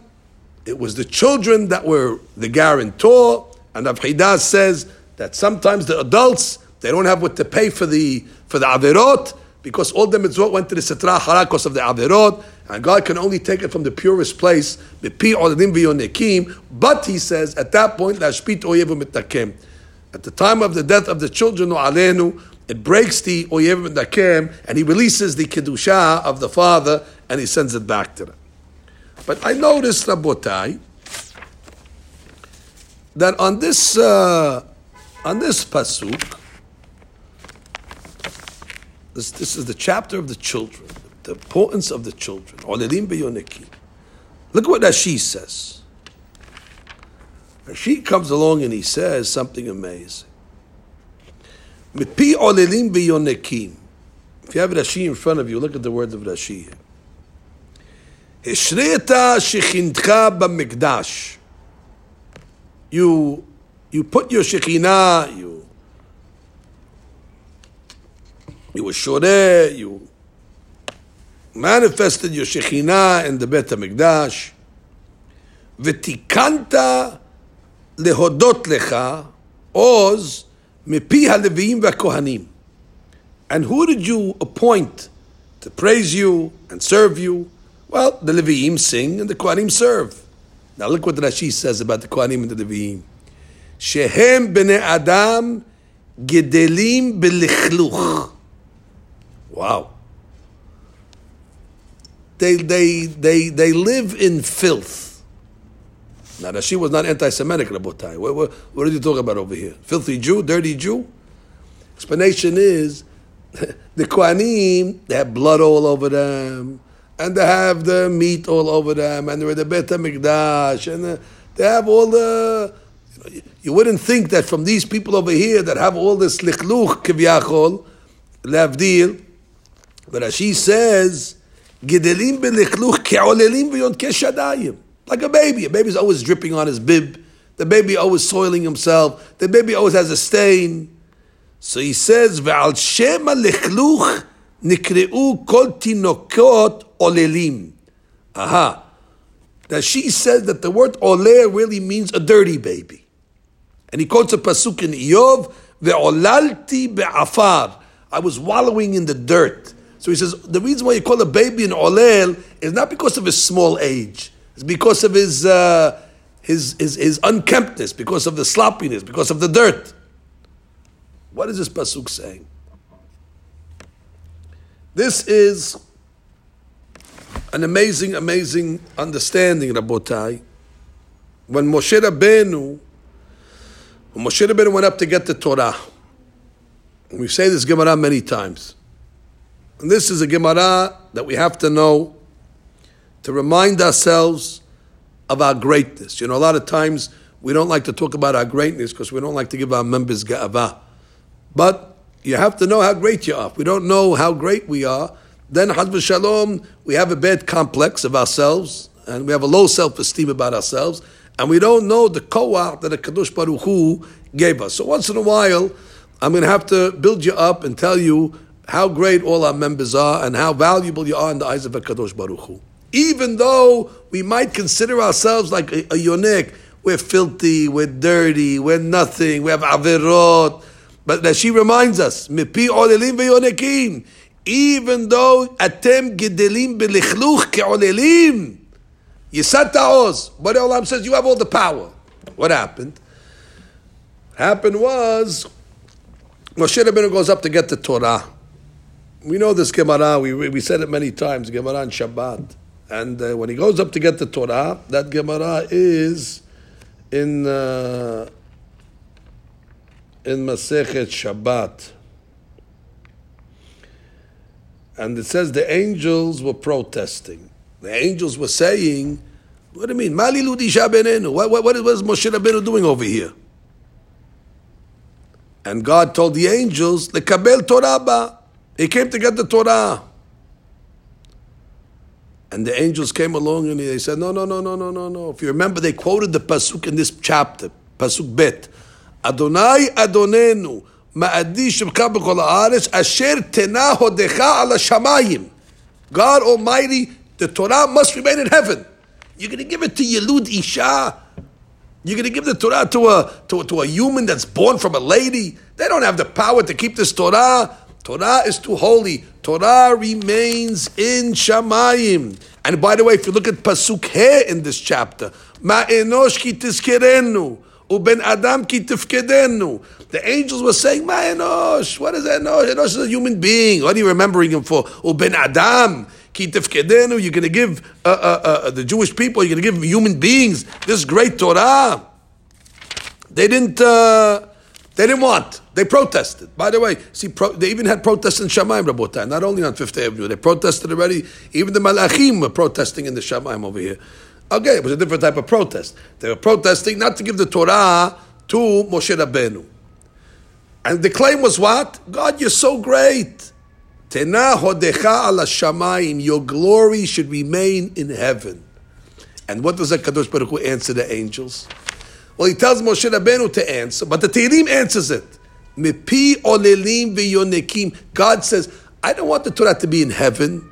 it was the children that were the guarantor. And Rav Hida says that sometimes the adults they don't have what to pay for the for the averot because all the mitzvot went to the Sitra Harakos of the Averot, and God can only take it from the purest place, but he says, at that point, At the time of the death of the children, it breaks the oyev mitakem, and he releases the kedusha of the father, and he sends it back to them. But I noticed, Rabotai, that on this uh, on this pasuk, this, this is the chapter of the children, the importance of the children. Look at what Rashi says. Rashi comes along and he says something amazing. If you have Rashi in front of you, look at the words of Rashi. B'mikdash. You, you put your shekhinah, you, you were shoreh, you manifested your shekhinah in the Bet HaMikdash. ותיקנת להודות לך עוז מפי הלוויים והכהנים. And who did you appoint to praise you and serve you? Well, the Leviim sing and the Kohanim serve. Now look what Rashi says about the Kohanim and the Leviim. Shehem bnei Adam gedelim belichluch. Wow. They, they, they, they live in filth. Now Rashi was not anti-Semitic, Rabotai. What, what, what are you talking about over here? Filthy Jew, dirty Jew? Explanation is the Kohanim, they have blood all over them, and they have the meat all over them, and they're the Bet HaMikdash, and uh, they have all the. You, know, you wouldn't think that from these people over here that have all this lichluch kivyachol, lavdil, but as she says, like a baby. A baby's always dripping on his bib. The baby always soiling himself. The baby always has a stain. So he says, v'al shem ha'lechluch nikreu kol tinokot olelim. Aha. That she says that the word oleh really means a dirty baby. And he quotes a pasuk in Iyov, ve'olalti be'afar. I was wallowing in the dirt. So he says, the reason why you call a baby an olel is not because of his small age. It's because of his, uh, his, his, his unkemptness, because of the sloppiness, because of the dirt. What is this pasuk saying? This is an amazing, amazing understanding, Rabotai. When Moshe Rabbeinu, when Moshe Rabbeinu went up to get the Torah, we say this Gemara many times. And this is a Gemara that we have to know to remind ourselves of our greatness. You know, a lot of times we don't like to talk about our greatness because we don't like to give our members ga'avah. But you have to know how great you are. If we don't know how great we are, then Hazb Shalom, we have a bad complex of ourselves, and we have a low self-esteem about ourselves, and we don't know the koah that the Kadosh Baruch Hu gave us. So once in a while, I'm going to have to build you up and tell you how great all our members are and how valuable you are in the eyes of a Kadosh Baruch Hu. Even though we might consider ourselves like a, a yonik, we're filthy, we're dirty, we're nothing, we have averot, but that she reminds us, Mipi olelim veyonekim. Even though atem gedelim belichluch keolelim, Yisat ta'oz. But Olam says you have all the power. What happened? What happened was Moshe Rabbeinu goes up to get the Torah. We know this Gemara. We, we said it many times. Gemara in Shabbat. And uh, when he goes up to get the Torah, that Gemara is in. Uh, in Masechet Shabbat. And it says the angels were protesting. The angels were saying, What do you mean? Mali benenu. What, what, what is Moshe Rabbeinu doing over here? And God told the angels, Lekabel Torah. He came to get the Torah. And the angels came along and they said, No, no, no, no, no, no, no. If you remember, they quoted the Pasuk in this chapter, Pasuk Bet. Adonai Adonenu, Ma'adi Shemka B'kol Ha'aretz, Asher Tena Hodecha Ala Shamayim. God Almighty, the Torah must remain in heaven. You're going to give it to Yelud Isha. You're going to give the Torah to a, to, to a human that's born from a lady. They don't have the power to keep this Torah. Torah is too holy. Torah remains in Shamayim. And by the way, if you look at Pasuk He in this chapter, Ma'enosh ki tizkerenu. Uben Adam ki tifkedenu. The angels were saying, Ma Enosh, what is Enosh? Enosh is a human being. What are you remembering him for? Uben Adam ki tifkedenu. You're going to give uh, uh, uh, the Jewish people, you're going to give human beings this great Torah. They didn't. They didn't want. They protested. By the way, see, pro- they even had protests in Shamayim Rabotai, not only on Fifth Avenue. They protested already. Even the Malachim were protesting in the Shamayim over here. Okay, it was a different type of protest. They were protesting not to give the Torah to Moshe Rabbeinu. And the claim was what? God, you're so great. Tena hodecha ala shamayim. Your glory should remain in heaven. And what does the Kadosh Baruch Hu answer the angels? Well, he tells Moshe Rabbeinu to answer, but the Tehillim answers it. V'yonekim. God says, I don't want the Torah to be in heaven.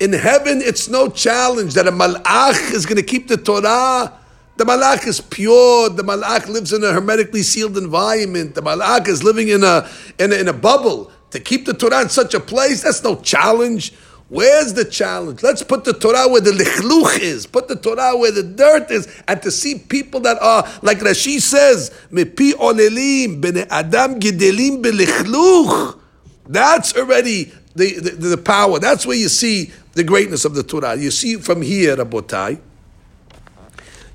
In heaven, it's no challenge that a malach is going to keep the Torah. The malach is pure. The malach lives in a hermetically sealed environment. The malach is living in a, in a, in a bubble. To keep the Torah in such a place, that's no challenge. Where's the challenge? Let's put the Torah where the lichluch is. Put the Torah where the dirt is. And to see people that are, like Rashi says, mepi olelim, bene adam gidelim belichluch. That's already the, the, the, power. That's where you see the greatness of the Torah. You see from here, Rabotai,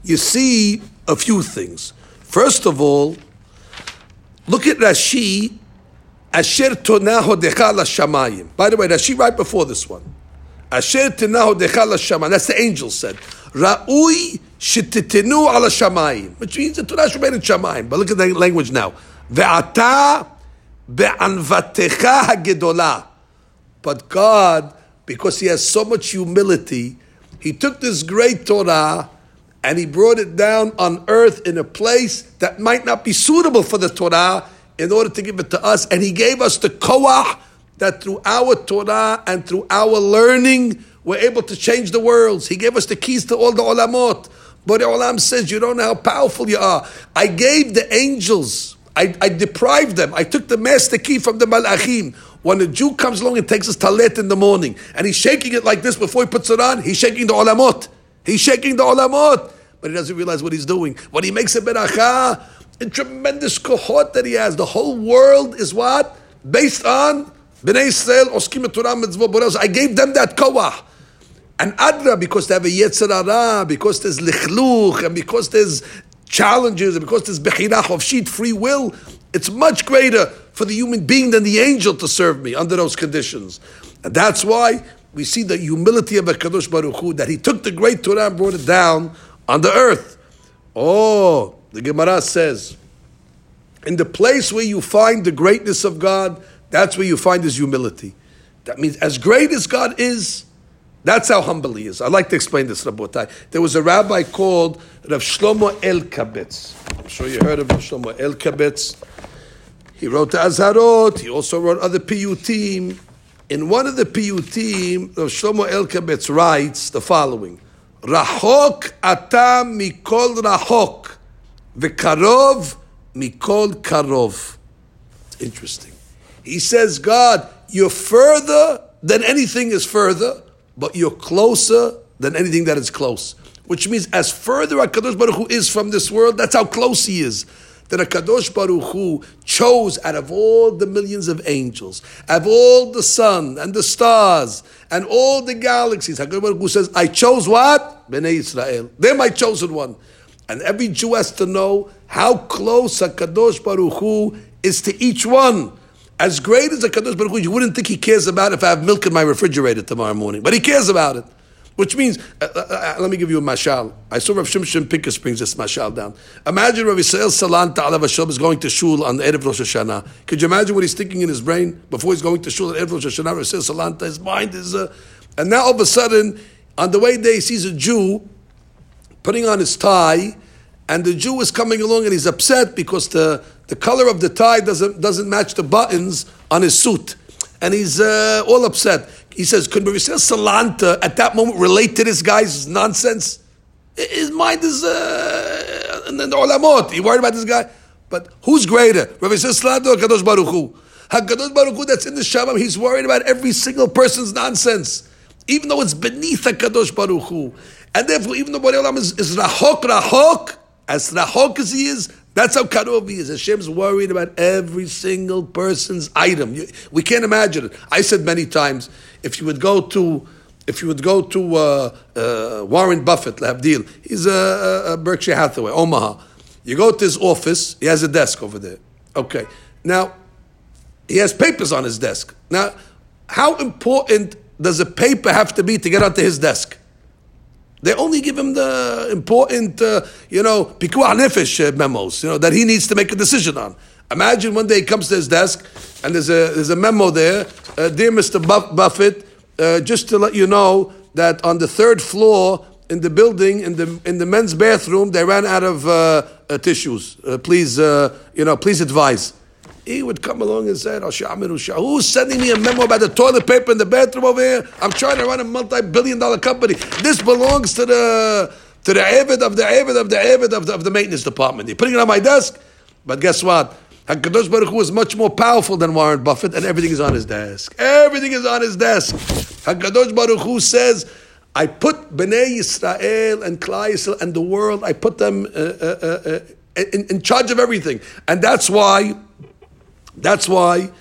you see a few things. First of all, look at Rashi Asher tonaho shamayim. By the way, Rashi right before this one. Asher tonaho shamayim. That's the angel said. Ra'ui shetitenu ala shamayim. Which means the Torah should be in shamayim. But look at the language now. Ve'ata be'anvatecha. But God, because He has so much humility, He took this great Torah and He brought it down on earth in a place that might not be suitable for the Torah in order to give it to us. And He gave us the koah that through our Torah and through our learning, we're able to change the worlds. He gave us the keys to all the olamot. But Olam says, You don't know how powerful you are. I gave the angels, I, I deprived them. I took the master key from the malachim. When a Jew comes along and takes his talet in the morning, and he's shaking it like this before he puts it on, he's shaking the olamot. He's shaking the olamot. But he doesn't realize what he's doing. When he makes a beracha, a tremendous kohort that he has. The whole world is what? Based on Bnei Israel, Oskim Mitzvah I gave them that koah. And Adra, because they have a Yetzer Hara, because there's lichluch, and because there's challenges, and because there's bechirah of sheet free will, it's much greater for the human being than the angel to serve me under those conditions. And that's why we see the humility of Kadosh Baruch Hu, that he took the great Torah and brought it down on the earth. Oh, the Gemara says, in the place where you find the greatness of God, that's where you find his humility. That means as great as God is, that's how humble he is. I'd like to explain this, Rabotai. There was a rabbi called Rav Shlomo Elkabetz. I'm sure you heard of Rav Shlomo Elkabetz. He wrote the Azharot. He also wrote other piyutim. In one of the piyutim, Rav Shlomo Elkabetz writes the following: Rahok atam mikol rahok. V'karov mikol karov. Interesting. He says, God, you're further than anything is further, but you're closer than anything that is close. Which means, as further HaKadosh Baruch Hu is from this world, that's how close he is. That HaKadosh Baruch Hu chose out of all the millions of angels, out of all the sun and the stars and all the galaxies, HaKadosh Baruch Hu says, I chose what? Bnei Israel. They're my chosen one. And every Jew has to know how close a HaKadosh Baruch Hu is to each one. As great as a HaKadosh Baruch Hu, you wouldn't think he cares about if I have milk in my refrigerator tomorrow morning. But he cares about it. Which means, uh, uh, uh, let me give you a mashal. I saw Rav Shimshon Pinkus brings this mashal down. Imagine Rav Yisrael Salanta Alav Hashem is going to shul on the Erev Rosh Hashanah. Could you imagine what he's thinking in his brain before he's going to shul on Erev Rosh Hashanah? Rav Yisrael Salanta, his mind is... Uh, and now all of a sudden, on the way there, he sees a Jew putting on his tie, and the Jew is coming along and he's upset because the, the color of the tie doesn't, doesn't match the buttons on his suit. And he's uh, all upset. He says, could Maricel Salanta at that moment relate to this guy's nonsense? His mind is uh, the olamot. You worried about this guy? But who's greater? Rabbi Salanta or Kadosh Baruch Hu? HaKadosh Baruch Hu that's in the Shabbat, he's worried about every single person's nonsense. Even though it's beneath HaKadosh Baruch Hu. And therefore, even though Borei Olam is, is Rahok, Rahok, as Rahok as he is, that's how Karov he is. Hashem's worried about every single person's item. We can't imagine it. I said many times, if you would go to, if you would go to uh, uh, Warren Buffett, Labdil, he's a, a Berkshire Hathaway, Omaha. You go to his office, he has a desk over there. Okay. Now, he has papers on his desk. Now, how important does a paper have to be to get onto his desk? They only give him the important, uh, you know, pikuah nefesh uh, memos, you know, that he needs to make a decision on. Imagine one day he comes to his desk and there's a, there's a memo there, uh, dear Mr. Buff- Buffett, uh, just to let you know that on the third floor in the building, in the in the men's bathroom, they ran out of uh, uh, tissues. Please, you know, please advise. He would come along and say, "Who's sending me a memo about the toilet paper in the bathroom over here? I'm trying to run a multi-billion-dollar company. This belongs to the to the avid of the avid of the avid of the, of the maintenance department. You're putting it on my desk, but guess what? Hakadosh Baruch Hu is much more powerful than Warren Buffett, and everything is on his desk. Everything is on his desk. Hakadosh Baruch Hu says, "I put Bnei Yisrael and Klal Yisrael and the world. I put them uh, uh, uh, uh, in, in charge of everything, and that's why. That's why,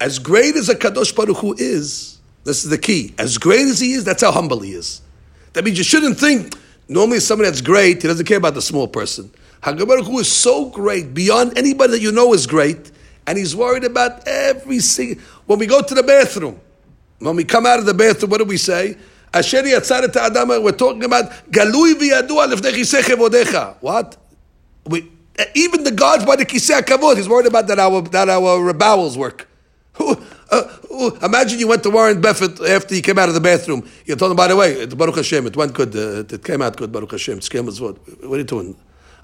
as great as a Kadosh Baruch Hu is, this is the key. As great as he is, that's how humble he is. That means you shouldn't think. Normally, someone that's great, he doesn't care about the small person. Hakadosh Baruch Hu is so great beyond anybody that you know is great, and he's worried about every single. When we go to the bathroom, when we come out of the bathroom, what do we say? Asher yatzaret Adama. We're talking about galui v'yadua lefnei chevodecha. What? We, even the gods by the kisei kavod, he's worried about that our that our bowels work. Uh, imagine you went to Warren Buffett after you came out of the bathroom. You told him, by the way, it's Baruch Hashem, it went good. Uh, it came out good, Baruch Hashem. What are you doing?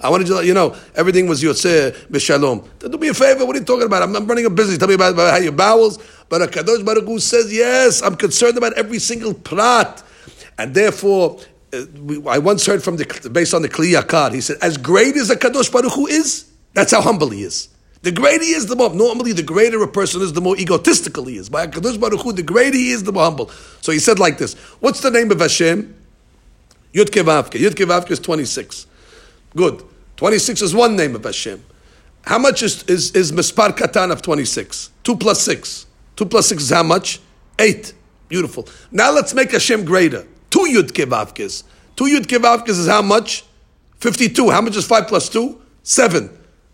I wanted to let you know everything was yotzeh b'shalom. Do me a favor. What are you talking about? I'm, I'm running a business. Tell me about, about how your bowels. But kadosh baruch Hu says yes. I'm concerned about every single plot. and therefore. We, I once heard from the based on the Kli Yakar, he said, as great as a Kadosh Baruch Hu is, that's how humble he is. The greater he is, the more normally the greater a person is, the more egotistical he is. By Kadosh Baruch Hu, the greater he is, the more humble. So he said like this: What's the name of Hashem? Yud Kevavke. Yud Kevavke is twenty six. Good. 26 is one name of Hashem. How much is, is, is Mispar Katan of 26? 2 plus 6. 2 plus 6 is how much? 8. Beautiful. Now let's make Hashem greater. 2 Yud Kevavkes. 2 Yud Kevavkes is how much? 52. How much is 5 plus 2? 7.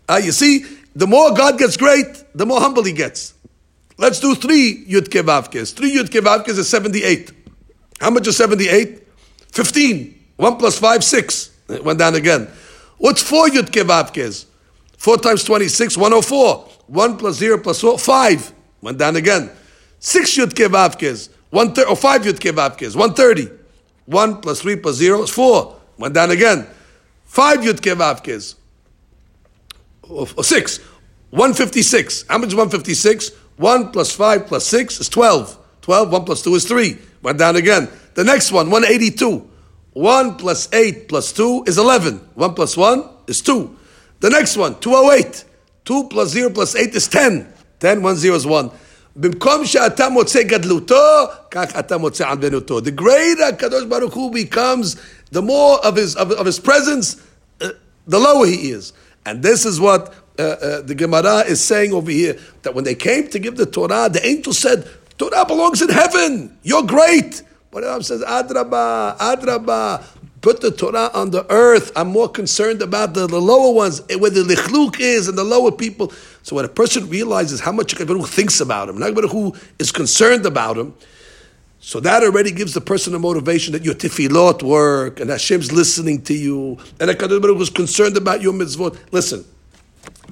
Uh, you see, the more God gets great, the more humble he gets. Let's do 3 Yud Kevavkes. 3 Yud Kevavkes is 78. How much is 78? 15. 1 plus 5, 6. It went down again. What's 4 Yud Kevavkes? 4 times 26, 104. 1 plus 0 plus 4, 5. Went down again. 6 Yud Kevavkes. 1 thir- or 5 Yud Kevavkes. 130. 1 plus 3 plus 0 is 4. Went down again. 5 Yud Kevavkes. Or, or 6. 156. How much is 156? 1 plus 5 plus 6 is 12. 12. 1 plus 2 is 3. Went down again. The next one, 182. 1 plus 8 plus 2 is 11. 1 plus 1 is 2. The next one, 208. 2 plus 0 plus 8 is 10. 10, 1, 0 is 1. במקום שאתה מוצא גדלותו, כך אתה מוצא ענוותנותו. The greater הקדוש ברוך הוא becomes, the more of his, of, of his presence, uh, the lower he is. And this is what uh, uh, the Gemara is saying over here, that when they came to give the Torah, the angel said, Torah belongs in heaven. You're great. But Adam says, Adraba, Adraba, put the Torah on the earth. I'm more concerned about the, the lower ones, eh, where the lichluch is and the lower people. So when a person realizes how much Baruch thinks about him, Baruch Hu is concerned about him, so that already gives the person a motivation that your tefillot work and Hashem's listening to you and HaKadosh Baruch is concerned about your mitzvot. Listen,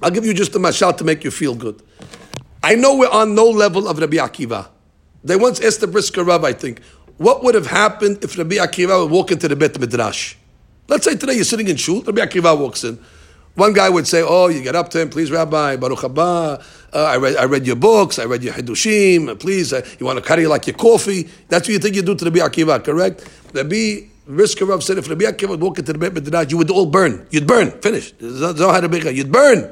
I'll give you just a mashal to make you feel good. I know we're on no level of Rabbi Akiva. They once asked the Brisker Rav, I think, what would have happened if Rabbi Akiva would walk into the Bet Midrash? Let's say today you're sitting in shul, Rabbi Akiva walks in. One guy would say, "Oh, you get up to him, please, Rabbi Baruch haba. Uh, I read, I read your books, I read your Hidushim. Please, uh, you want to carry like your coffee? That's what you think you do to Rabbi Akiva, correct?" Rabbi Brisker Rav said, "If Rabbi Akiva would walk into the Bet Midrash, you would all burn. You'd burn. Finish. There's no You'd burn."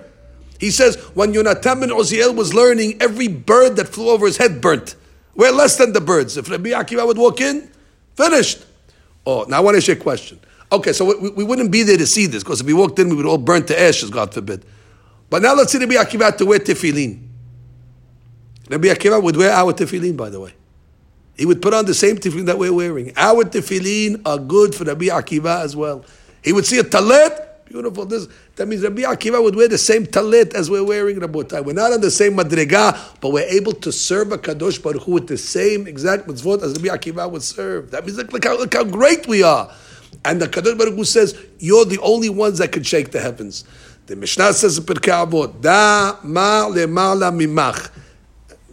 He says, when Yonatan ben Uziel was learning, every bird that flew over his head burnt. We're less than the birds. If Rabbi Akiva would walk in, finished. Oh, now I want to ask you a question. Okay, so we, we wouldn't be there to see this because if we walked in, we would all burn to ashes, God forbid. But now let's see Rabbi Akiva to wear tefillin. Rabbi Akiva would wear our tefillin, by the way. He would put on the same tefillin that we're wearing. Our tefillin are good for Rabbi Akiva as well. He would see a talet, beautiful. This that means Rabbi Akiva would wear the same talit as we're wearing, Rabotai. We're not on the same madriga, but we're able to serve a Kadosh Baruch Hu with the same exact mitzvot as Rabbi Akiva would serve. That means look, look, how, look how great we are. And the Kadosh Baruch Hu says, you're the only ones that can shake the heavens. The Mishnah says in Pirkei da ma lemala mimach.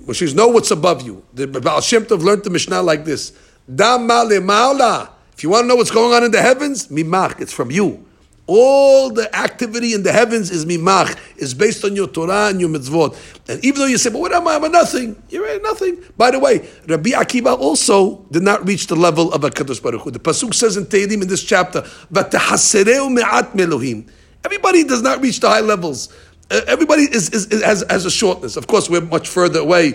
Which is know what's above you. The Baal Shem Tov learned the Mishnah like this. Da ma lemala. If you want to know what's going on in the heavens, mimach, it's from you. All the activity in the heavens is mimach, is based on your Torah and your mitzvot. And even though you say, but what am I? I'm a nothing. You're a nothing. By the way, Rabbi Akiva also did not reach the level of a Kadosh Baruch Hu. The Pasuk says in Tehillim in this chapter, me'at melohim. Everybody does not reach the high levels. Uh, everybody is, is, is, has, has a shortness. Of course, we're much further away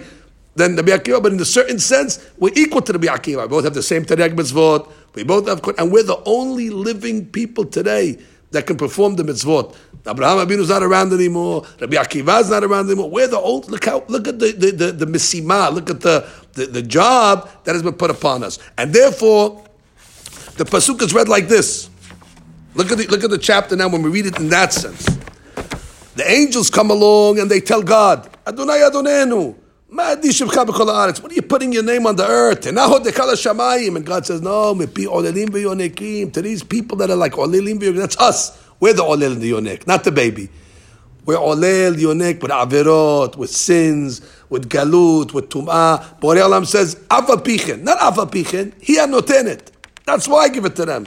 than Rabbi Akiva, but in a certain sense, we're equal to Rabbi Akiva. We both have the same Taryag mitzvot. We both have, and we're the only living people today that can perform the mitzvot. Abraham Abinu is not around anymore. Rabbi is not around anymore. We're the old. Look how. Look at the the the, the misima. Look at the, the the job that has been put upon us, and therefore, the pasuk is read like this. Look at the look at the chapter now when we read it in that sense. The angels come along and they tell God, Adonai Adonenu. What are you putting your name on the earth? And God says, No, to these people that are like Olelim that's us. We're the Olel and the Yonek, not the baby. We're Olel, Yonek, with Averot, with sins, with Galut, with Tum'ah. Borei Olam says, Afa Pichen, not Afa Pichen, he notenet. That's why I give it to them.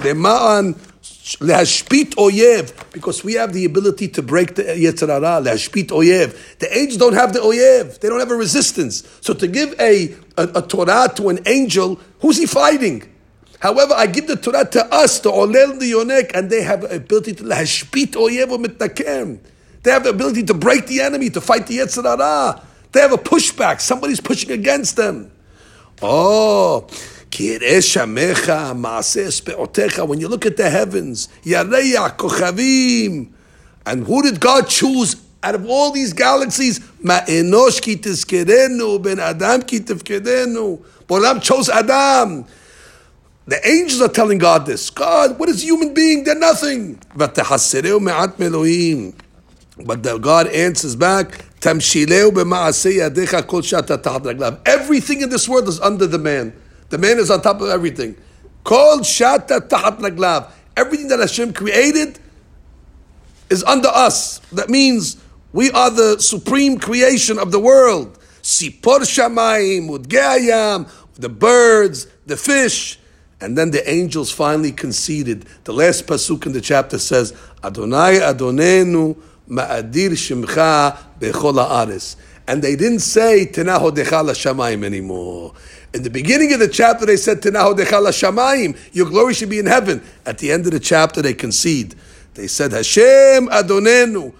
Lema'an Lehashpit oyev, because we have the ability to break the Yetzer Hara. Lehashpit oyev. The angels don't have the oyev. They don't have a resistance. So to give a, a, a Torah to an angel, who's he fighting? However, I give the Torah to us, to Olel the Yonek, and they have the ability to Lehashpit oyev mitnakem. They have the ability to break the enemy, to fight the Yetzer Hara. They have a pushback. Somebody's pushing against them. Oh, when you look at the heavens, and who did God choose out of all these galaxies? Ma'enosh ki ben Adam ki chose Adam. The angels are telling God this. God, what is human being? They're nothing. But the God answers back, Everything in this world is under the man. The man is on top of everything. Called shata tahat naglav. Everything that Hashem created is under us. That means we are the supreme creation of the world. Sipor shamayim, udgeayam, the birds, the fish. And then the angels finally conceded. The last pasuk in the chapter says, Adonai Adonenu ma'adir shimcha bechol ha'aris. And they didn't say, Tenahodecha shamayim anymore. In the beginning of the chapter, they said, shamayim, your glory should be in heaven. At the end of the chapter, they concede. They said, Hashem Adonenu,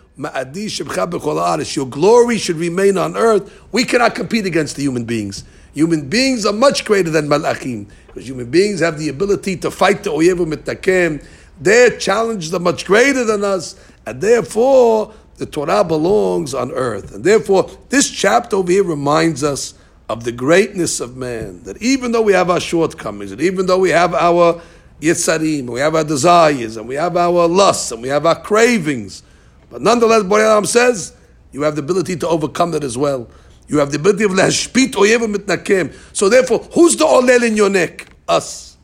your glory should remain on earth. We cannot compete against the human beings. Human beings are much greater than malachim, because human beings have the ability to fight the oyevu mitakem. Their challenges are much greater than us, and therefore the Torah belongs on earth. And therefore, this chapter over here reminds us of the greatness of man, that even though we have our shortcomings, and even though we have our yitzarim, we have our desires, and we have our lusts, and we have our cravings, but nonetheless, Borei Olam says, you have the ability to overcome that as well. You have the ability of lehashpit oyev mitnakem. So therefore, who's the olel in your neck? Us.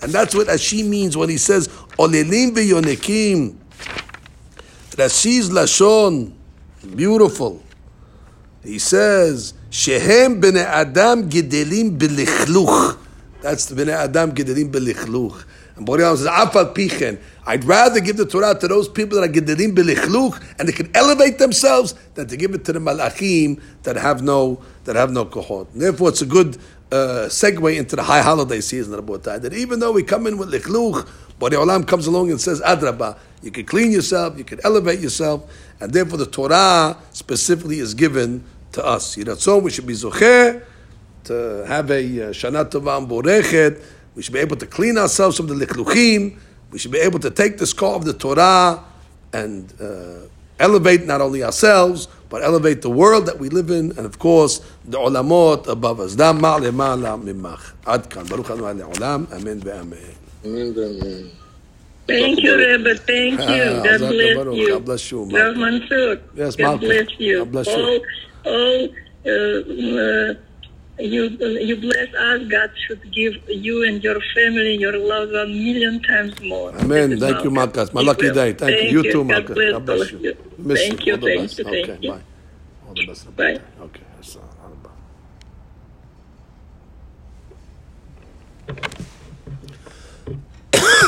And that's what Ashi means when he says, olelim yonekim. Rashi's lashon. Beautiful. He says, Shehem b'nei Adam gedelim b'lichluch. That's the b'nei Adam gedelim b'lichluch. And Boreal says, Afal pichen. I'd rather give the Torah to those people that are gedelim b'lichluch and they can elevate themselves than to give it to the malachim that have no that have no kohot. Therefore, it's a good uh, segue into the high holiday season Rabotai. That even though we come in with lichluch, Borei Olam comes along and says, Adraba, you can clean yourself, you can elevate yourself, and therefore the Torah specifically is given to us. Yiratzon, we should be zocher to have a uh, Shana Tova Borechet. We should be able to clean ourselves from the lichluchim. We should be able to take the score of the Torah and uh, elevate not only ourselves, but elevate the world that we live in, and of course, the olamot above us. Dam ma'lema'la mimach. Ad kan. Baruch Adonai le'olam. Amen ve'amen. Amen ve'amen. Thank you, Rebbe. Thank you. God bless you. God bless you. Yes, God bless you. God bless you all uh, um, uh, you you bless us. God should give you and your family, your loved one, million times more. Amen. Thank you, Marcus. My lucky day. Thank, thank you. You too, marcus. God, God bless you. you. Miss thank you. Thank best. you. Okay, thank bye. All the best. Bye. Okay.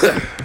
Bye.